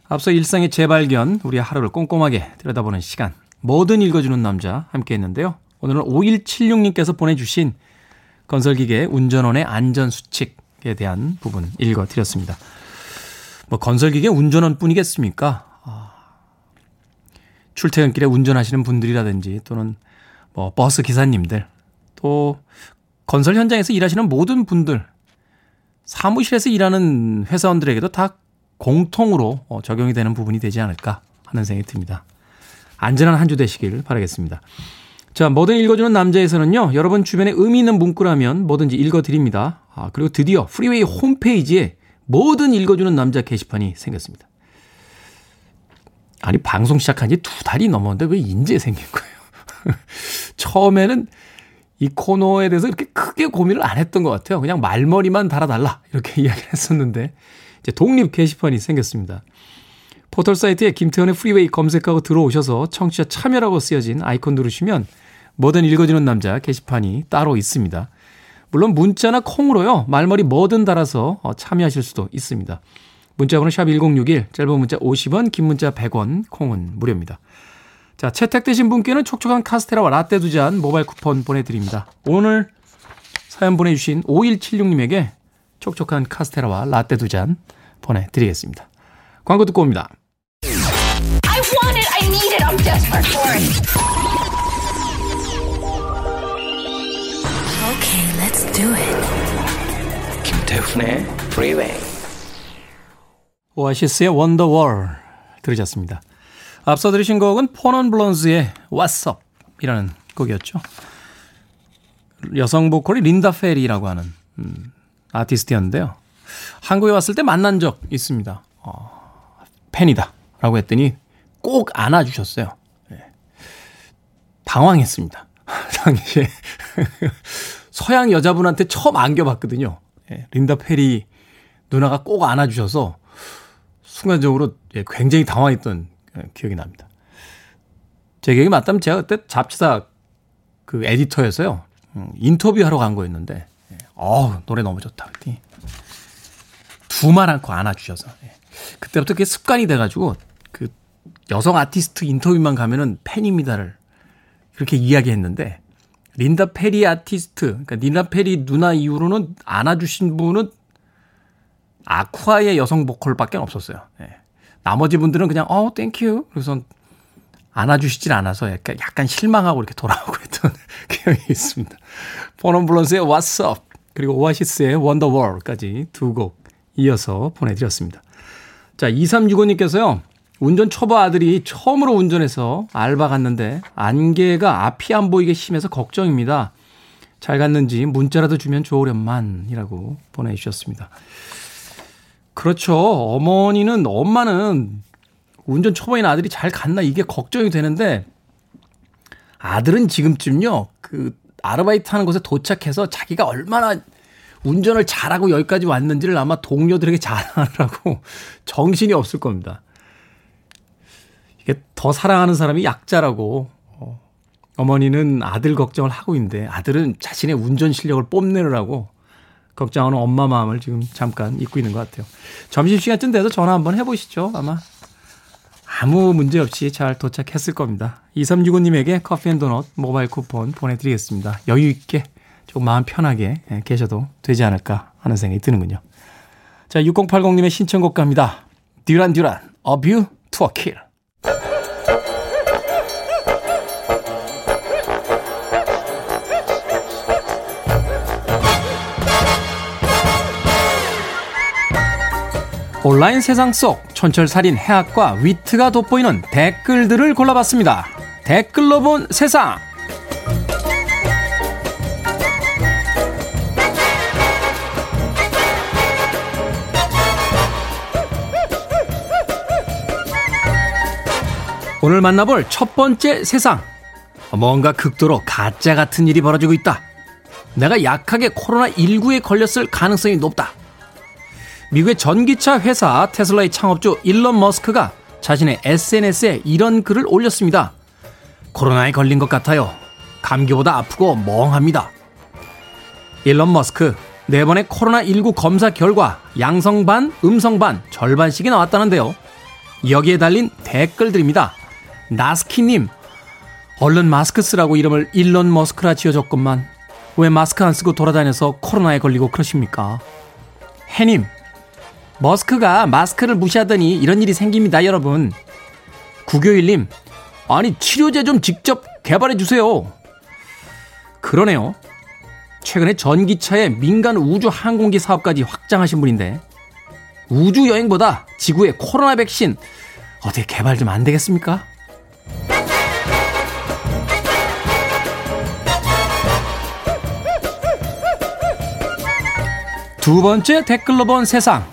앞서 일상의 재발견, 우리의 하루를 꼼꼼하게 들여다보는 시간, 뭐든 읽어주는 남자 함께 했는데요. 오늘은 5176님께서 보내주신 건설기계 운전원의 안전수칙에 대한 부분 읽어드렸습니다. 뭐 건설기계 운전원 뿐이겠습니까? 아, 출퇴근길에 운전하시는 분들이라든지 또는 뭐 버스 기사님들 또 건설 현장에서 일하시는 모든 분들 사무실에서 일하는 회사원들에게도 다 공통으로 어, 적용이 되는 부분이 되지 않을까 하는 생각이 듭니다. 안전한 한 주 되시길 바라겠습니다. 자, 뭐든 읽어주는 남자에서는요, 여러분 주변에 의미 있는 문구라면 뭐든지 읽어드립니다. 아, 그리고 드디어 프리웨이 홈페이지에 뭐든 읽어주는 남자 게시판이 생겼습니다. 아니, 방송 시작한 지 두 달이 넘었는데 왜 인제 생긴 거예요? 처음에는 이 코너에 대해서 이렇게 크게 고민을 안 했던 것 같아요. 그냥 말머리만 달아달라. 이렇게 이야기를 했었는데, 이제 독립 게시판이 생겼습니다. 포털 사이트에 김태훈의 프리웨이 검색하고 들어오셔서 청취자 참여라고 쓰여진 아이콘 누르시면 뭐든 읽어주는 남자 게시판이 따로 있습니다. 물론 문자나 콩으로요. 말머리 뭐든 달아서 어, 참여하실 수도 있습니다. 문자번호 샵 1061, 짧은 문자 50원, 긴 문자 100원, 콩은 무료입니다. 자, 채택되신 분께는 촉촉한 카스테라와 라떼 두 잔 모바일 쿠폰 보내드립니다. 오늘 사연 보내주신 5176님에게 촉촉한 카스테라와 라떼 두 잔 보내드리겠습니다. 광고 듣고 옵니다. I want it. I need it. I'm desperate for it. Okay, let's do it. 김태훈의 Freeway. 오아시스의 원더월 들으셨습니다. 앞서 들으신 곡은 포넌 블론즈의 What's Up 이라는 곡이었죠. 여성 보컬이 린다 페리라고 하는 음, 아티스트였는데요. 한국에 왔을 때 만난 적 있습니다. 어, 팬이다 라고 했더니 꼭 안아주셨어요. 예. 당황했습니다. 당시에 서양 여자분한테 처음 안겨봤거든요. 예, 린다 페리 누나가 꼭 안아주셔서 순간적으로 예, 굉장히 당황했던 예, 기억이 납니다. 제 기억이 맞다면 제가 그때 잡지사 그 에디터였어요. 음, 인터뷰하러 간 거였는데, 예, 어 노래 너무 좋다. 그랬더니 두말 않고 안아주셔서. 예. 그때부터 그게 습관이 돼가지고 그 여성 아티스트 인터뷰만 가면은 팬입니다를 그렇게 이야기했는데 린다 페리 아티스트, 그러니까 린다 페리 누나 이후로는 안아주신 분은 아쿠아의 여성 보컬밖에 없었어요. 예. 나머지 분들은 그냥 어 thank you 그래서 안아주시질 않아서 약간, 약간 실망하고 이렇게 돌아오고 했던 기억이 있습니다. 4 Non Blondes의 What's Up 그리고 오아시스의 Wonderwall까지 두 곡 이어서 보내드렸습니다. 자 2365님께서요. 운전 초보 아들이 처음으로 운전해서 알바 갔는데 안개가 앞이 안 보이게 심해서 걱정입니다. 잘 갔는지 문자라도 주면 좋으련만이라고 보내주셨습니다. 그렇죠. 어머니는 엄마는 운전 초보인 아들이 잘 갔나 이게 걱정이 되는데 아들은 지금쯤요 그 아르바이트 하는 곳에 도착해서 자기가 얼마나 운전을 잘하고 여기까지 왔는지를 아마 동료들에게 자랑하느라고 정신이 없을 겁니다. 이게 더 사랑하는 사람이 약자라고 어, 어머니는 아들 걱정을 하고 있는데 아들은 자신의 운전 실력을 뽐내느라고 걱정하는 엄마 마음을 지금 잠깐 잊고 있는 것 같아요. 점심시간쯤 돼서 전화 한번 해보시죠. 아마 아무 문제 없이 잘 도착했을 겁니다. 2365님에게 커피 and 도넛 모바일 쿠폰 보내드리겠습니다. 여유 있게 조금 마음 편하게 계셔도 되지 않을까 하는 생각이 드는군요. 자, 6080님의 신청곡 갑니다. 듀란 듀란, A View to a Kill. 온라인 세상 속 촌철살인 해학과 위트가 돋보이는 댓글들을 골라봤습니다. 댓글로 본 세상. 오늘 만나볼 첫 번째 세상. 뭔가 극도로 가짜 같은 일이 벌어지고 있다. 내가 약하게 코로나19에 걸렸을 가능성이 높다. 미국의 전기차 회사 테슬라의 창업주 일론 머스크가 자신의 SNS에 이런 글을 올렸습니다. 코로나에 걸린 것 같아요. 감기보다 아프고 멍합니다. 일론 머스크, 네 번의 코로나19 검사 결과 양성 반, 음성 반, 절반씩이 나왔다는데요. 여기에 달린 댓글들입니다. 나스키님, 얼른 마스크 쓰라고 이름을 일론 머스크라 지어줬건만 왜 마스크 안 쓰고 돌아다녀서 코로나에 걸리고 그러십니까? 해님, 머스크가 마스크를 무시하더니 이런 일이 생깁니다, 여러분. 구교일님, 아니, 치료제 좀 직접 개발해 주세요. 그러네요. 최근에 전기차의 민간 우주 항공기 사업까지 확장하신 분인데, 우주 여행보다 지구의 코로나 백신, 어떻게 개발 좀 안 되겠습니까? 두 번째 댓글로 본 세상.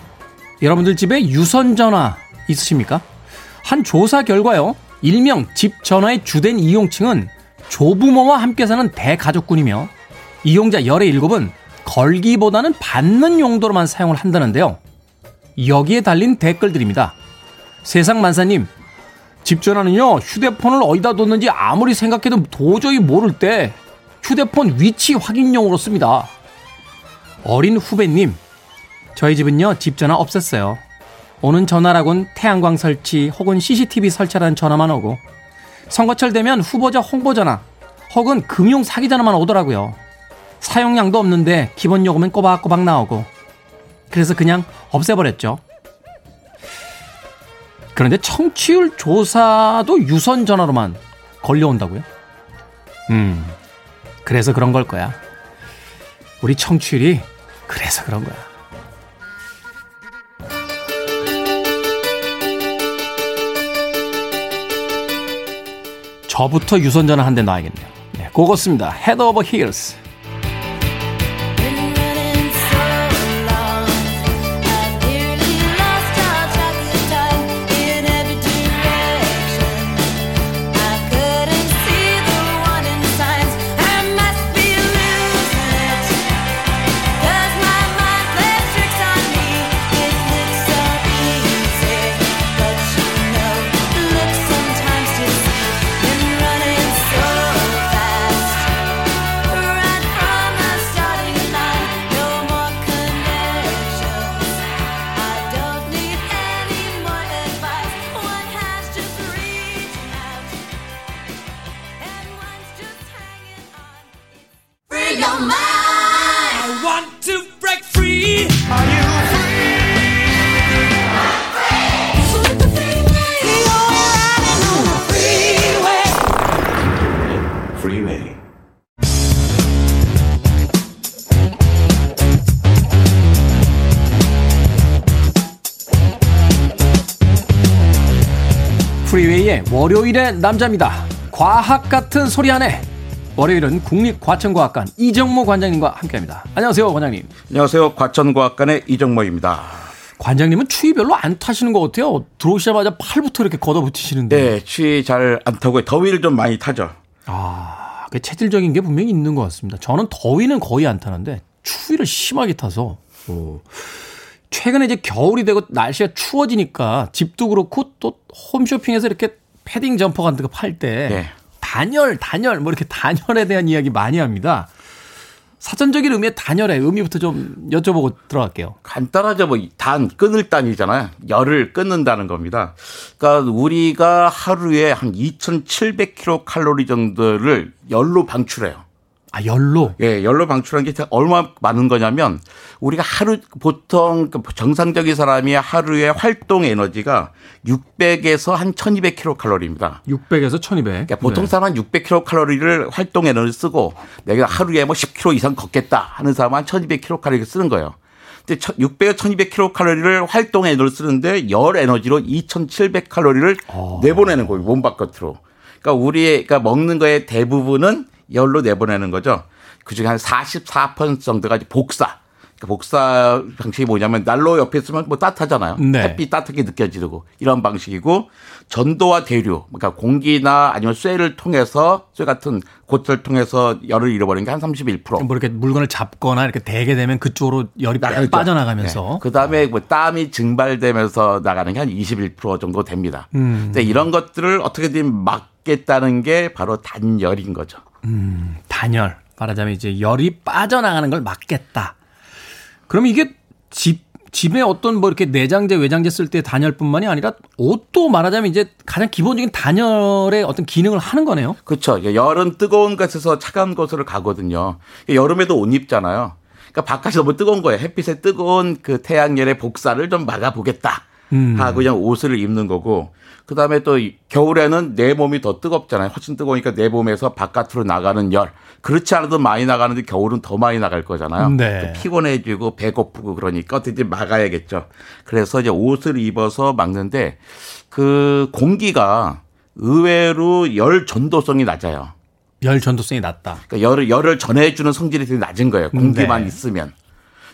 여러분들 집에 유선 전화 있으십니까? 한 조사 결과요. 일명 집 전화의 주된 이용층은 조부모와 함께 사는 대가족군이며 이용자 열의 일곱은 걸기보다는 받는 용도로만 사용을 한다는데요. 여기에 달린 댓글들입니다. 세상 만사님, 집 전화는요, 휴대폰을 어디다 뒀는지 아무리 생각해도 도저히 모를 때 휴대폰 위치 확인용으로 씁니다. 어린 후배님, 저희 집은요, 집 전화 없었어요. 오는 전화라곤 태양광 설치 혹은 CCTV 설치라는 전화만 오고, 선거철 되면 후보자 홍보 전화 혹은 금융 사기 전화만 오더라고요. 사용량도 없는데 기본 요금은 꼬박꼬박 나오고, 그래서 그냥 없애버렸죠. 그런데 청취율 조사도 유선 전화로만 걸려온다고요? 음, 그래서 그런 걸 거야. 우리 청취율이 그래서 그런 거야. 저부터 유선 전화 한 대 놔야겠네요. 네, 그거습니다. Head over heels. 프리웨이의 월요일의 남자입니다. 과학 같은 소리 안에 월요일은 국립과천과학관 이정모 관장님과 함께합니다. 안녕하세요, 관장님. 안녕하세요. 과천과학관의 이정모입니다. 관장님은 추위 별로 안 타시는 것 같아요. 들어오시자마자 팔부터 이렇게 걷어붙이시는데. 네, 추위 잘 안 타고 더위를 좀 많이 타죠. 아, 그 체질적인 게 분명히 있는 것 같습니다. 저는 더위는 거의 안 타는데 추위를 심하게 타서. 어. 최근에 이제 겨울이 되고 날씨가 추워지니까 집도 그렇고 또 홈쇼핑에서 이렇게 패딩 점퍼 같은 거 팔때 네. 단열, 단열 뭐 이렇게 단열에 대한 이야기 많이 합니다. 사전적인 의미의 단열의 의미부터 좀 여쭤보고 들어갈게요. 간단하죠. 뭐 단, 끊을 단이잖아요. 열을 끊는다는 겁니다. 그러니까 우리가 하루에 한 2,700kcal 정도를 열로 방출해요. 아, 열로? 예, 열로 방출한 게 얼마 많은 거냐면 우리가 하루 보통 그 정상적인 사람이 하루에 활동 에너지가 600에서 한 1200kcal입니다. 600에서 1200. 그러니까 보통 사람은 600kcal를 활동 에너지 쓰고 내가 하루에 뭐 10km 이상 걷겠다 하는 사람은 한 1200kcal 쓰는 거예요. 근데 600에서 1200kcal를 활동 에너지 쓰는데 열 에너지로 2700칼로리를 내보내는 거예요. 몸 바깥으로. 그러니까 우리의 그러니까 먹는 거의 대부분은 열로 내보내는 거죠. 그중에 한 44% 정도가 복사. 그러니까 복사 방식이 뭐냐면 난로 옆에 있으면 뭐 따뜻하잖아요. 네. 햇빛 따뜻하게 느껴지고 이런 방식이고 전도와 대류 그러니까 공기나 아니면 쇠를 통해서 쇠 같은 고철을 통해서 열을 잃어버리는 게 한 31%. 뭐 이렇게 물건을 잡거나 이렇게 대게 되면 그쪽으로 열이 나가죠. 빠져나가면서. 그 다음에 뭐 땀이 증발되면서 나가는 게 한 21% 정도 됩니다. 음. 근데 이런 것들을 어떻게든 막겠다는 게 바로 단열인 거죠. 음, 단열. 말하자면 이제 열이 빠져나가는 걸 막겠다. 그럼 이게 집, 집에 어떤 뭐 이렇게 내장재, 외장재 쓸 때 단열뿐만이 아니라 옷도 말하자면 이제 가장 기본적인 단열의 어떤 기능을 하는 거네요. 그렇죠. 열은 뜨거운 곳에서 차가운 곳으로 가거든요. 여름에도 옷 입잖아요. 그러니까 바깥이 너무 뜨거운 거예요. 햇빛에 뜨거운 그 태양열의 복사를 좀 막아보겠다. 음. 하고 그냥 옷을 입는 거고 그 다음에 또 이- 겨울에는 내 몸이 더 뜨겁잖아요. 훨씬 뜨거우니까 내 몸에서 바깥으로 나가는 열. 그렇지 않아도 많이 나가는데 겨울은 더 많이 나갈 거잖아요. 네. 또 피곤해지고 배고프고 그러니까 어떻게 막아야겠죠. 그래서 이제 옷을 입어서 막는데 그 공기가 의외로 열 전도성이 낮아요. 열 전도성이 낮다. 그러니까 열을 열을 전해주는 성질이 되게 낮은 거예요. 공기만 네. 있으면.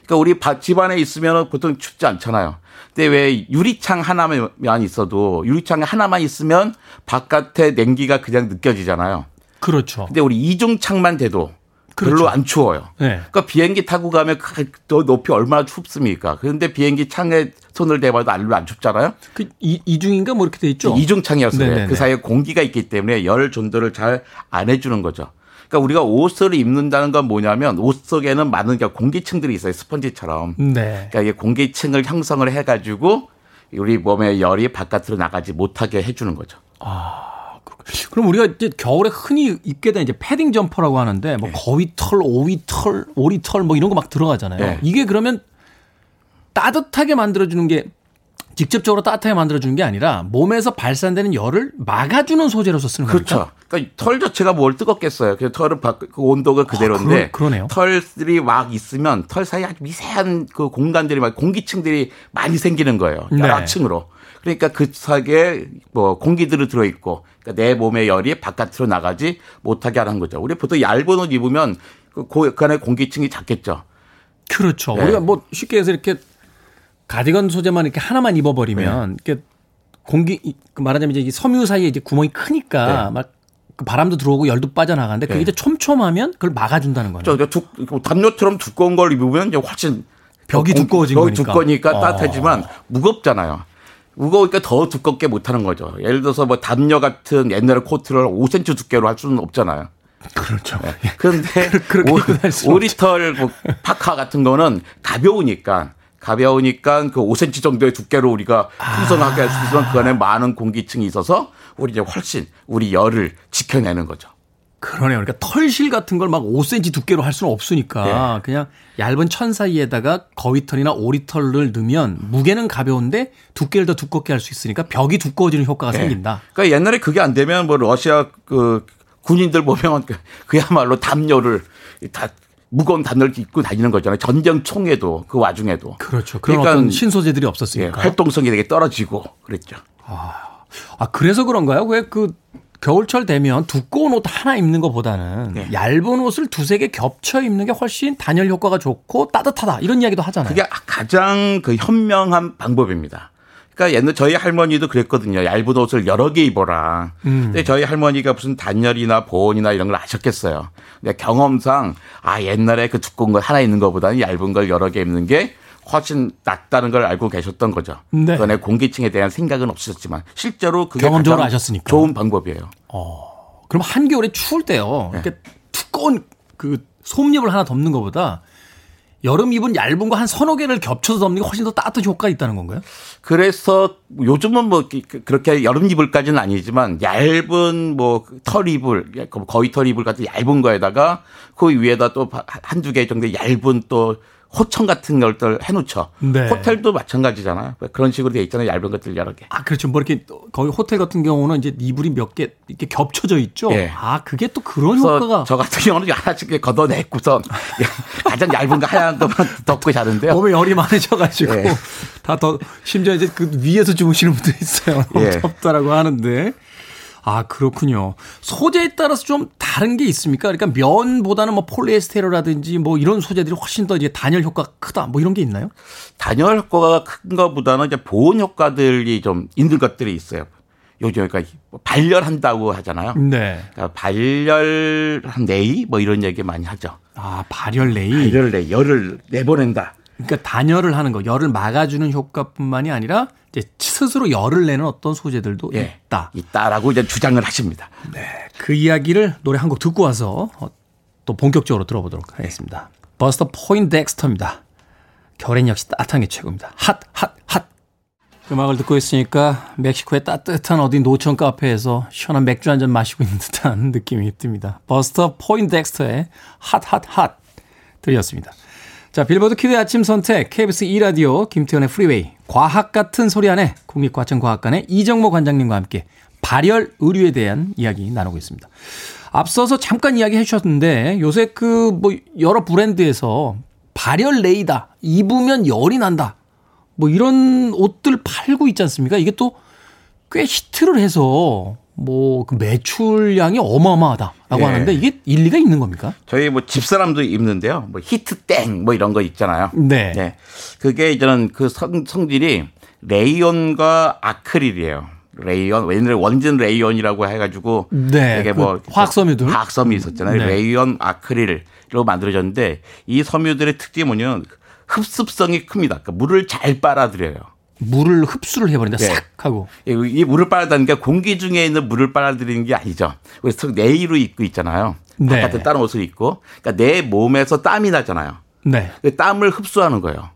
그러니까 우리 바- 집안에 있으면 보통 춥지 않잖아요. 근데 왜 유리창 하나만 있어도 유리창 하나만 있으면 바깥에 냉기가 그냥 느껴지잖아요. 그렇죠. 근데 우리 이중창만 돼도 별로 그렇죠. 안 추워요. 네. 그러니까 비행기 타고 가면 그- 더 높이 얼마나 춥습니까? 그런데 비행기 창에 손을 대봐도 안, 안 춥잖아요. 그 이, 이중인가 뭐 이렇게 돼 있죠. 이중창이었어요. 네네네. 그 사이에 공기가 있기 때문에 열 전도를 잘 안 해주는 거죠. 그러니까 우리가 옷을 입는다는 건 뭐냐면 옷 속에는 많은 게 공기층들이 있어요. 스펀지처럼. 네. 그러니까 이게 공기층을 형성을 해가지고 우리 몸의 열이 바깥으로 나가지 못하게 해주는 거죠. 그럼 우리가 이제 겨울에 흔히 입게 되는 이제 패딩 점퍼라고 하는데 뭐 거위털, 오위털, 오리털 뭐 이런 거 막 들어가잖아요. 네. 이게 그러면 따뜻하게 만들어주는 게 직접적으로 따뜻하게 만들어주는 게 아니라 몸에서 발산되는 열을 막아주는 소재로서 쓰는 겁니까? 그렇죠. 그러니까 털 자체가 뭘 뜨겁겠어요. 그래서 털은 바, 그 온도가 그대로인데 아, 그러- 그러네요. 털들이 막 있으면 털 사이에 아주 미세한 그 공간들이 막 공기층들이 많이 생기는 거예요. 네. 여러 층으로. 그러니까 그 사이에 뭐 공기들이 들어 있고 그러니까 내 몸의 열이 바깥으로 나가지 못하게 하는 거죠. 우리 보통 얇은 옷 입으면 그, 고- 그 안에 공기층이 작겠죠. 그렇죠. 네. 우리가 뭐 쉽게 해서 이렇게 가디건 소재만 이렇게 하나만 입어버리면 이렇게 공기 이- 그 말하자면 이제 이 섬유 사이에 이제 구멍이 크니까 네. 막그 바람도 들어오고 열도 빠져나가는데 그게 네. 이제 촘촘하면 그걸 막아준다는 그 담요처럼 두꺼운 걸 입으면 이제 훨씬 벽이 공- 두꺼워진 벽이 거니까. 두꺼우니까 어. 따뜻하지만 무겁잖아요. 무거우니까 더 두껍게 못 하는 거죠. 예를 들어서 뭐 담요 같은 옛날에 코트를 5cm 두께로 할 수는 없잖아요. 그렇죠. 그런데 다닐 수는 오리털 뭐 파카 같은 거는 가벼우니까 가벼우니까 그 5cm 정도의 두께로 우리가 풍성하게 할 수 있으면 그 안에 많은 공기층이 있어서 우리 이제 훨씬 우리 열을 지켜내는 거죠. 그러네요. 그러니까 털실 같은 걸 막 5cm 두께로 할 수는 없으니까 네. 그냥 얇은 천 사이에다가 거위털이나 오리털을 넣으면 무게는 가벼운데 두께를 더 두껍게 할 수 있으니까 벽이 두꺼워지는 효과가 네. 생긴다. 그러니까 옛날에 그게 안 되면 뭐 러시아 그 군인들 보면 그- 그야말로 담요를 다 무거운 담요를 입고 다니는 거잖아요. 전쟁 총에도 그 와중에도. 그렇죠. 그런 그러니까 신소재들이 예, 없었으니까. 활동성이 되게 떨어지고 그랬죠. 아, 그래서 그런가요? 왜 그 겨울철 되면 두꺼운 옷 하나 입는 것보다는 네. 얇은 옷을 두세 개 겹쳐 입는 게 훨씬 단열 효과가 좋고 따뜻하다 이런 이야기도 하잖아요. 그게 가장 그 현명한 방법입니다. 그러니까 옛날 저희 할머니도 그랬거든요. 얇은 옷을 여러 개 입어라. 음. 근데 저희 할머니가 무슨 단열이나 보온이나 이런 걸 아셨겠어요. 근데 경험상 아 옛날에 그 두꺼운 거 하나 입는 것보다는 얇은 걸 여러 개 입는 게 훨씬 낫다는 걸 알고 계셨던 거죠. 네. 그전에 공기층에 대한 생각은 없으셨지만 실제로 그게 경험적으로 아셨으니까. 좋은 방법이에요. 그럼 한겨울에 추울 때요. 네. 이렇게 두꺼운 그 솜잎을 하나 덮는 것보다 여름 입은 얇은 거 한 서너 개를 겹쳐서 덮는 게 훨씬 더 따뜻한 효과가 있다는 건가요? 그래서 요즘은 뭐 그- 그- 그렇게 여름 이불까지는 아니지만 얇은 뭐 털 이불 거의 털 이불 같은 얇은 거에다가 그 위에다 또 한두 개 정도 얇은 또 호청 같은 것들 해놓죠. 네. 호텔도 마찬가지잖아요. 그런 식으로 돼 있잖아요. 얇은 것들 여러 개. 아, 그렇죠. 뭐 이렇게 거기 호텔 같은 경우는 이제 이불이 몇 개 이렇게 겹쳐져 있죠. 예. 아, 그게 또 그런 효과가 저 같은 경우는 하나씩 이렇게 걷어내고선 가장 얇은 거 하얀 것만 덮고 자는데요. 몸에 열이 많으셔가지고 예. 다더 심지어 이제 그 위에서 주무시는 분도 있어요. 예. 덥다라고 하는데. 아, 그렇군요. 소재에 따라서 좀 다른 게 있습니까? 그러니까 면보다는 뭐 폴리에스테르라든지 뭐 이런 소재들이 훨씬 더 이제 단열 효과가 크다. 뭐 이런 게 있나요? 단열 효과가 큰 것보다는 이제 보온 효과들이 좀 있는 것들이 있어요. 요즘 그러니까 발열한다고 하잖아요. 네. 그러니까 발열한 내이 뭐 이런 얘기 많이 하죠. 아, 발열 레이. 발열 내 열을 내보낸다. 그러니까 단열을 하는 거, 열을 막아주는 효과뿐만이 아니라 이제 스스로 열을 내는 어떤 소재들도 예. 있다. 있다라고 이제 주장을 하십니다. 그 이야기를 노래 한 곡 듣고 와서 어, 또 본격적으로 들어보도록 하겠습니다. 버스터 포인덱스터입니다. 겨울엔 역시 따뜻한 게 최고입니다. 핫, 핫, 핫. 음악을 듣고 있으니까 멕시코의 따뜻한 어디 노천 카페에서 시원한 맥주 한 잔 마시고 있는 듯한 느낌이 듭니다. 버스터 포인덱스터의 핫, 핫, 핫 들렸습니다. 자, 빌보드 kid 아침 선택, KBS 2라디오, 김태훈의 프리웨이, 과학 같은 소리 하네 국립과천과학관의 이정모 관장님과 함께 발열 의류에 대한 이야기 나누고 있습니다. 앞서서 잠깐 이야기 해주셨는데 요새 그 뭐 여러 브랜드에서 발열 레이다, 입으면 열이 난다, 뭐 이런 옷들 팔고 있지 않습니까? 이게 또 꽤 히트를 해서 뭐 그 매출량이 어마어마하다라고 예. 하는데 이게 일리가 있는 겁니까? 저희 뭐 집사람도 입는데요. 뭐 히트 땡 뭐 이런 거 있잖아요. 네. 네. 그게 이제는 그 성, 성질이 레이온과 아크릴이에요. 레이온, 옛날에 원진 레이온이라고 해가지고 네, 이게 그뭐 화학 섬유들. 화학 섬유 있었잖아요. 네. 레이온, 아크릴로 만들어졌는데 이 섬유들의 특징이 뭐냐면 흡습성이 큽니다. 그러니까 물을 잘 빨아들여요. 물을 흡수를 해버린다. 네. 싹 하고. 이- 이 물을 빨아들이는 게 공기 중에 있는 물을 빨아들이는 게 아니죠. 그래서 내의로 입고 있잖아요. 네. 바깥에 다른 옷을 입고. 그러니까 내 몸에서 땀이 나잖아요. 네. 그 땀을 흡수하는 거예요.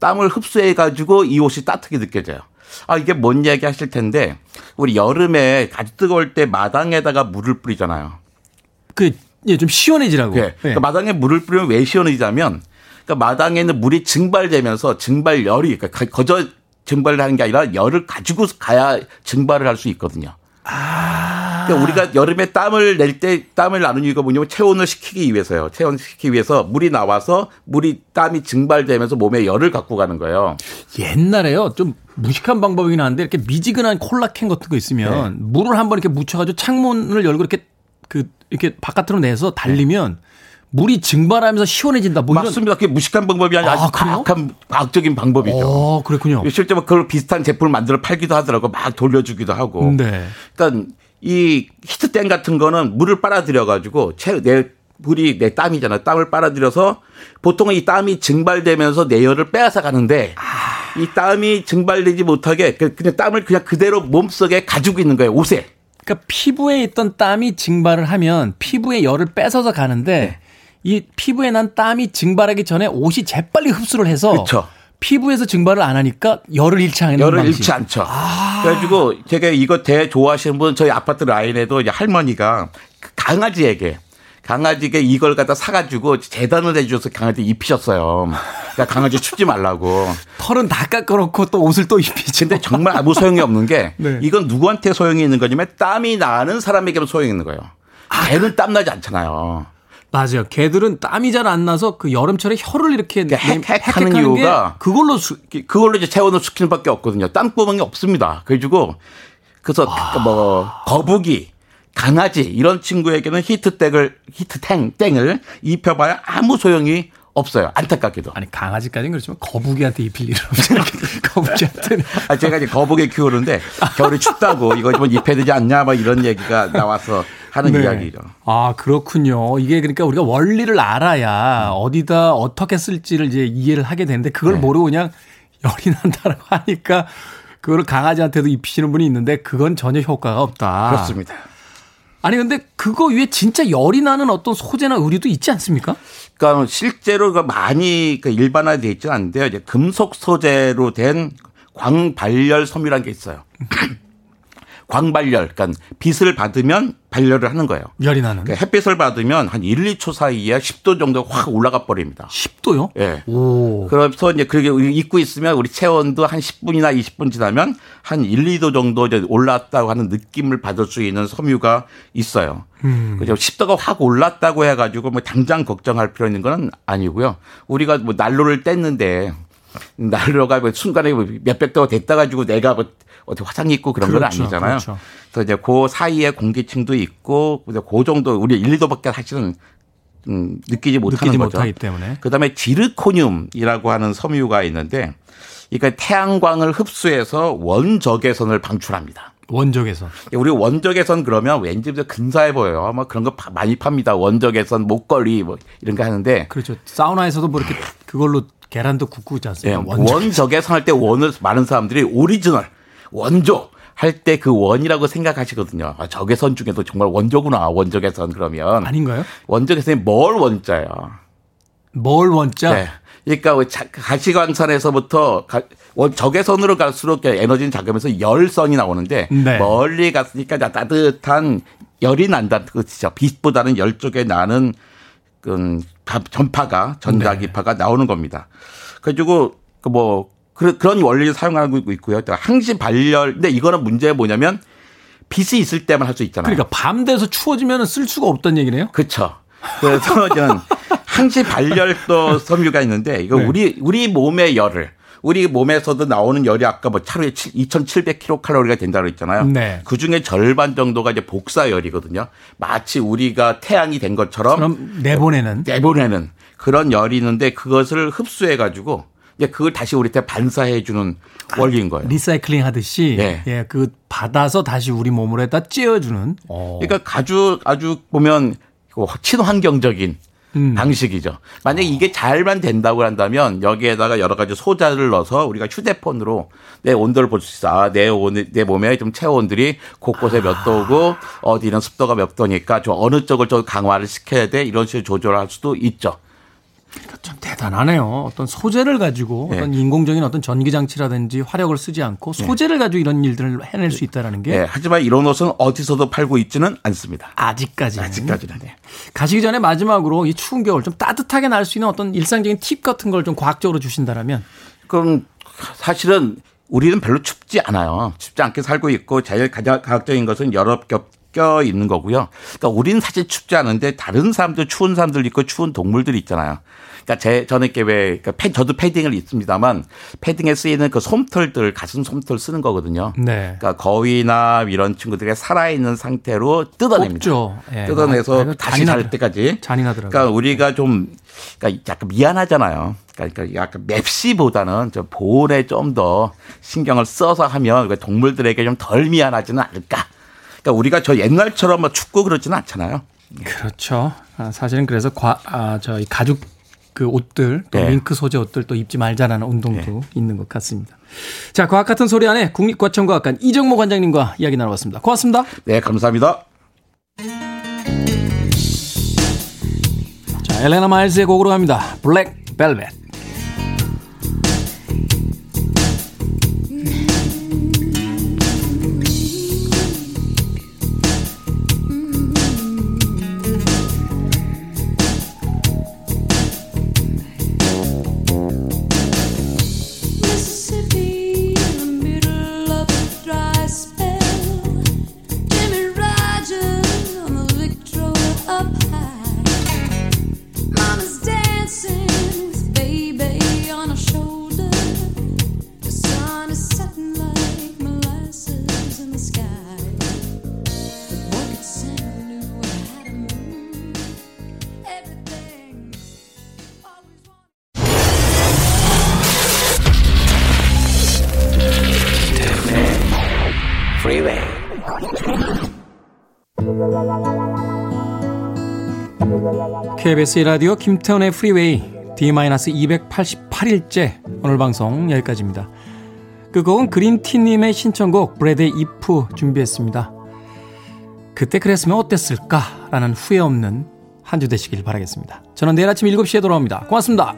땀을 흡수해 가지고 이 옷이 따뜻하게 느껴져요. 아 이게 뭔 이야기 하실 텐데 우리 여름에 아주 뜨거울 때 마당에다가 물을 뿌리잖아요. 그, 예, 좀 시원해지라고. 네. 예. 그러니까 마당에 물을 뿌리면 왜 시원해지냐면 그러니까 마당에 있는 물이 증발되면서 증발열이 그러니까 거- 거저 증발을 하는 게 아니라 열을 가지고 가야 증발을 할 수 있거든요. 그러니까 우리가 여름에 땀을 낼 때 땀을 나는 이유가 뭐냐면 체온을 식히기 위해서요. 체온을 식히기 위해서 물이 나와서 물이 땀이 증발되면서 몸에 열을 갖고 가는 거예요. 옛날에요. 좀 무식한 방법이긴 한데 이렇게 미지근한 콜라캔 같은 거 있으면 네. 물을 한번 이렇게 묻혀가지고 창문을 열고 이렇게 그, 이렇게 바깥으로 내서 달리면 물이 증발하면서 시원해진다. 뭐 이런. 맞습니다. 그게 무식한 방법이 아니라 아? 과학한 과학적인 방법이죠. 어, 그렇군요. 실제 뭐 그걸 비슷한 제품을 만들어 팔기도 하더라고 막 돌려주기도 하고. 네. 그러니까 이 히트땡 같은 거는 물을 빨아들여 가지고 내 물이 내 땀이잖아. 땀을 빨아들여서 보통은 이 땀이 증발되면서 내 열을 빼앗아 가는데 아. 이 땀이 증발되지 못하게 그- 그냥 땀을 그냥 그대로 몸속에 가지고 있는 거예요. 옷에. 그러니까 피부에 있던 땀이 증발을 하면 피부에 열을 뺏어서 가는데 네. 이 피부에 난 땀이 증발하기 전에 옷이 재빨리 흡수를 해서 그렇죠. 피부에서 증발을 안 하니까 열을 잃지 않는 열을 방식. 잃지 않죠. 그래가지고 제가 이거 대 좋아하시는 분 저희 아파트 라인에도 할머니가 그 강아지에게 강아지에게 이걸 갖다 사가지고 재단을 해줘서 강아지 입히셨어요. 그러니까 강아지 춥지 말라고. 털은 다 깎아놓고 또 옷을 또 입히죠. 근데 정말 아무 소용이 없는 게 네. 이건 누구한테 소용이 있는 거냐면 땀이 나는 사람에게만 소용이 있는 거예요. 걔는 땀 나지 않잖아요. 맞아요. 개들은 땀이 잘 안 나서 그 여름철에 혀를 이렇게 그러니까 내- 헥헥하는 게 이유가 그걸로 수, 그걸로 이제 체온을 숙이는 밖에 없거든요. 땀구멍이 없습니다. 그래가지고 그래서 그뭐 거북이 강아지 이런 친구에게는 히트땡을 히트탱 땡을 입혀봐야 아무 소용이 없어요. 안타깝게도. 아니 강아지까지는 그렇지만 거북이한테 입힐 일은 없잖아요. 거북이한테는 아, 제가 이제 거북이 키우는데 겨울에 춥다고 이거 좀 입혀야 되지 않냐 막 이런 얘기가 나와서 하는 네. 이야기죠. 아, 그렇군요. 이게 그러니까 우리가 원리를 알아야 어디다 어떻게 쓸지를 이제 이해를 하게 되는데 그걸 네. 모르고 그냥 열이 난다라고 하니까 그걸 강아지한테도 입히시는 분이 있는데 그건 전혀 효과가 없다. 그렇습니다. 아니 근데 그거 위에 진짜 열이 나는 어떤 소재나 의류도 있지 않습니까? 그러니까 실제로 그 많이 그 일반화되어 있지는 않은데요. 이제 금속 소재로 된 광발열 섬유라는 게 있어요. 광발열, 그러니까 빛을 받으면 발열을 하는 거예요. 열이 나는. 그러니까 햇빛을 받으면 한 1, 2초 사이에 10도 정도 확 올라가 버립니다. 10도요? 예. 오. 그래서 이제 그렇게 입고 있으면 우리 체온도 한 10분이나 20분 지나면 한 1, 2도 정도 이제 올랐다고 하는 느낌을 받을 수 있는 섬유가 있어요. 그죠. 10도가 확 올랐다고 해가지고 뭐 당장 걱정할 필요 있는 건 아니고요. 우리가 뭐 난로를 뗐는데 난로가 뭐 순간에 뭐 몇백 도가 됐다 가지고 내가 뭐 어디 화상 입고 그런 건 그렇죠, 아니잖아요. 그렇죠. 그래서 이제 그 사이에 공기층도 있고 그래서 그 정도 우리 1, 2도밖에 사실은 음, 느끼지 못하는 느끼지 거죠. 못하기 때문에. 그다음에 지르코늄이라고 하는 섬유가 있는데 이거 태양광을 흡수해서 원적외선을 방출합니다. 원적외선. 우리 원적외선 그러면 왠지 좀 근사해 보여요. 뭐 그런 거 파- 많이 팝니다. 원적외선 목걸이 뭐 이런 거 하는데 그렇죠. 사우나에서도 뭐 이렇게 그걸로 계란도 굽고 있지 예, 않습니까? 원적. 원적외선 할 때 원을 많은 사람들이 오리지널 원조 할 때 그 원이라고 생각하시거든요. 아, 적외선 중에도 정말 원조구나. 원적외선 그러면 아닌가요? 원적외선이 멀 원자예요? 뭘 원자? 네. 그러니까 가시광선에서부터 적외선으로 갈수록 에너지는 작으면서 열선이 나오는데 네. 멀리 갔으니까 나- 따뜻한 열이 난다는 뜻이죠. 빛보다는 열 쪽에 나는 그 전파가 전자기파가 나오는 겁니다. 그래가지고 그뭐 그런 원리를 사용하고 있고요. 또 항시 발열. 근데 이거는 문제가 뭐냐면 빛이 있을 때만 할 수 있잖아요. 그러니까 밤 돼서 추워지면 쓸 수가 없다는 얘기네요. 그렇죠. 그래서 저는 항시 발열도 섬유가 있는데 이거 네. 우리 우리 몸의 열을 우리 몸에서도 나오는 열이 아까 뭐 하루에 2,700kcal가 된다고 했잖아요. 네. 그 중에 절반 정도가 이제 복사열이거든요. 마치 우리가 태양이 된 것처럼 그럼 내보내는 내보내는 그런 열이 있는데 그것을 흡수해 가지고 이제 그걸 다시 우리한테 반사해 주는 원리인 거예요. 리사이클링 하듯이 네. 예, 그 받아서 다시 우리 몸으로다 찌어 주는. 어. 그러니까 아주 아주 보면 그 친환경적인 음. 방식이죠. 만약에 이게 잘만 된다고 한다면 여기에다가 여러 가지 소자를 넣어서 우리가 휴대폰으로 내 온도를 볼 수 있어. 아, 내, 온, 내 몸에 좀 체온들이 곳곳에 몇 도고 어디는 습도가 몇 도니까 좀 어느 쪽을 좀 강화를 시켜야 돼. 이런 식으로 조절할 수도 있죠. 참 대단하네요. 어떤 소재를 가지고 네. 어떤 인공적인 어떤 전기 장치라든지 화력을 쓰지 않고 소재를 가지고 이런 일들을 해낼 수 있다라는 게 예, 하지만 이런 옷은 어디서도 팔고 있지는 않습니다. 아직까지는. 아직까지는. 네. 가시기 전에 마지막으로 이 추운 겨울 좀 따뜻하게 날 수 있는 어떤 일상적인 팁 같은 걸 좀 과학적으로 주신다라면 그럼 사실은 우리는 별로 춥지 않아요. 춥지 않게 살고 있고 제일 가장 과학적인 것은 여러 겹 껴 있는 거고요. 그러니까 우리는 사실 춥지 않은데 다른 사람들 추운 사람들 있고 추운 동물들이 있잖아요. 그러니까 제 저는 이렇게 왜 그러니까 패, 저도 패딩을 입습니다만 패딩에 쓰이는 그 솜털들 가슴 솜털 쓰는 거거든요. 네. 그러니까 거위나 이런 친구들이 살아있는 상태로 뜯어냅니다. 예. 뜯어내서 아, 다시 잘 잔인하다- 때까지. 잔인하더라고요. 그러니까 우리가 좀 그러니까 약간 미안하잖아요. 그러니까 약간 맵시보다는 좀 보온에 좀 더 신경을 써서 하면 동물들에게 좀 덜 미안하지는 않을까. 그러니까 우리가 저 옛날처럼 막 춥고 그러지는 않잖아요. 그렇죠. 아, 사실은 그래서 과, 아, 저희 가죽 그 옷들 또 네. 밍크 소재 옷들 또 입지 말자라는 운동도 있는 것 같습니다. 자, 과학 같은 소리 안에 국립과천과학관 이정모 관장님과 이야기 나눠봤습니다. 고맙습니다. 네, 감사합니다. 자, 엘레나 마일스의 곡으로 갑니다. 블랙 벨벳. KBS 라디오 김태훈의 프리웨이 D-288일째 오늘 방송 여기까지입니다. 그 곡은 그린티님의 신청곡 Bread의 If 준비했습니다. 그때 그랬으면 어땠을까 라는 후회 없는 한 주 되시길 바라겠습니다. 저는 내일 아침 7시에 돌아옵니다. 고맙습니다.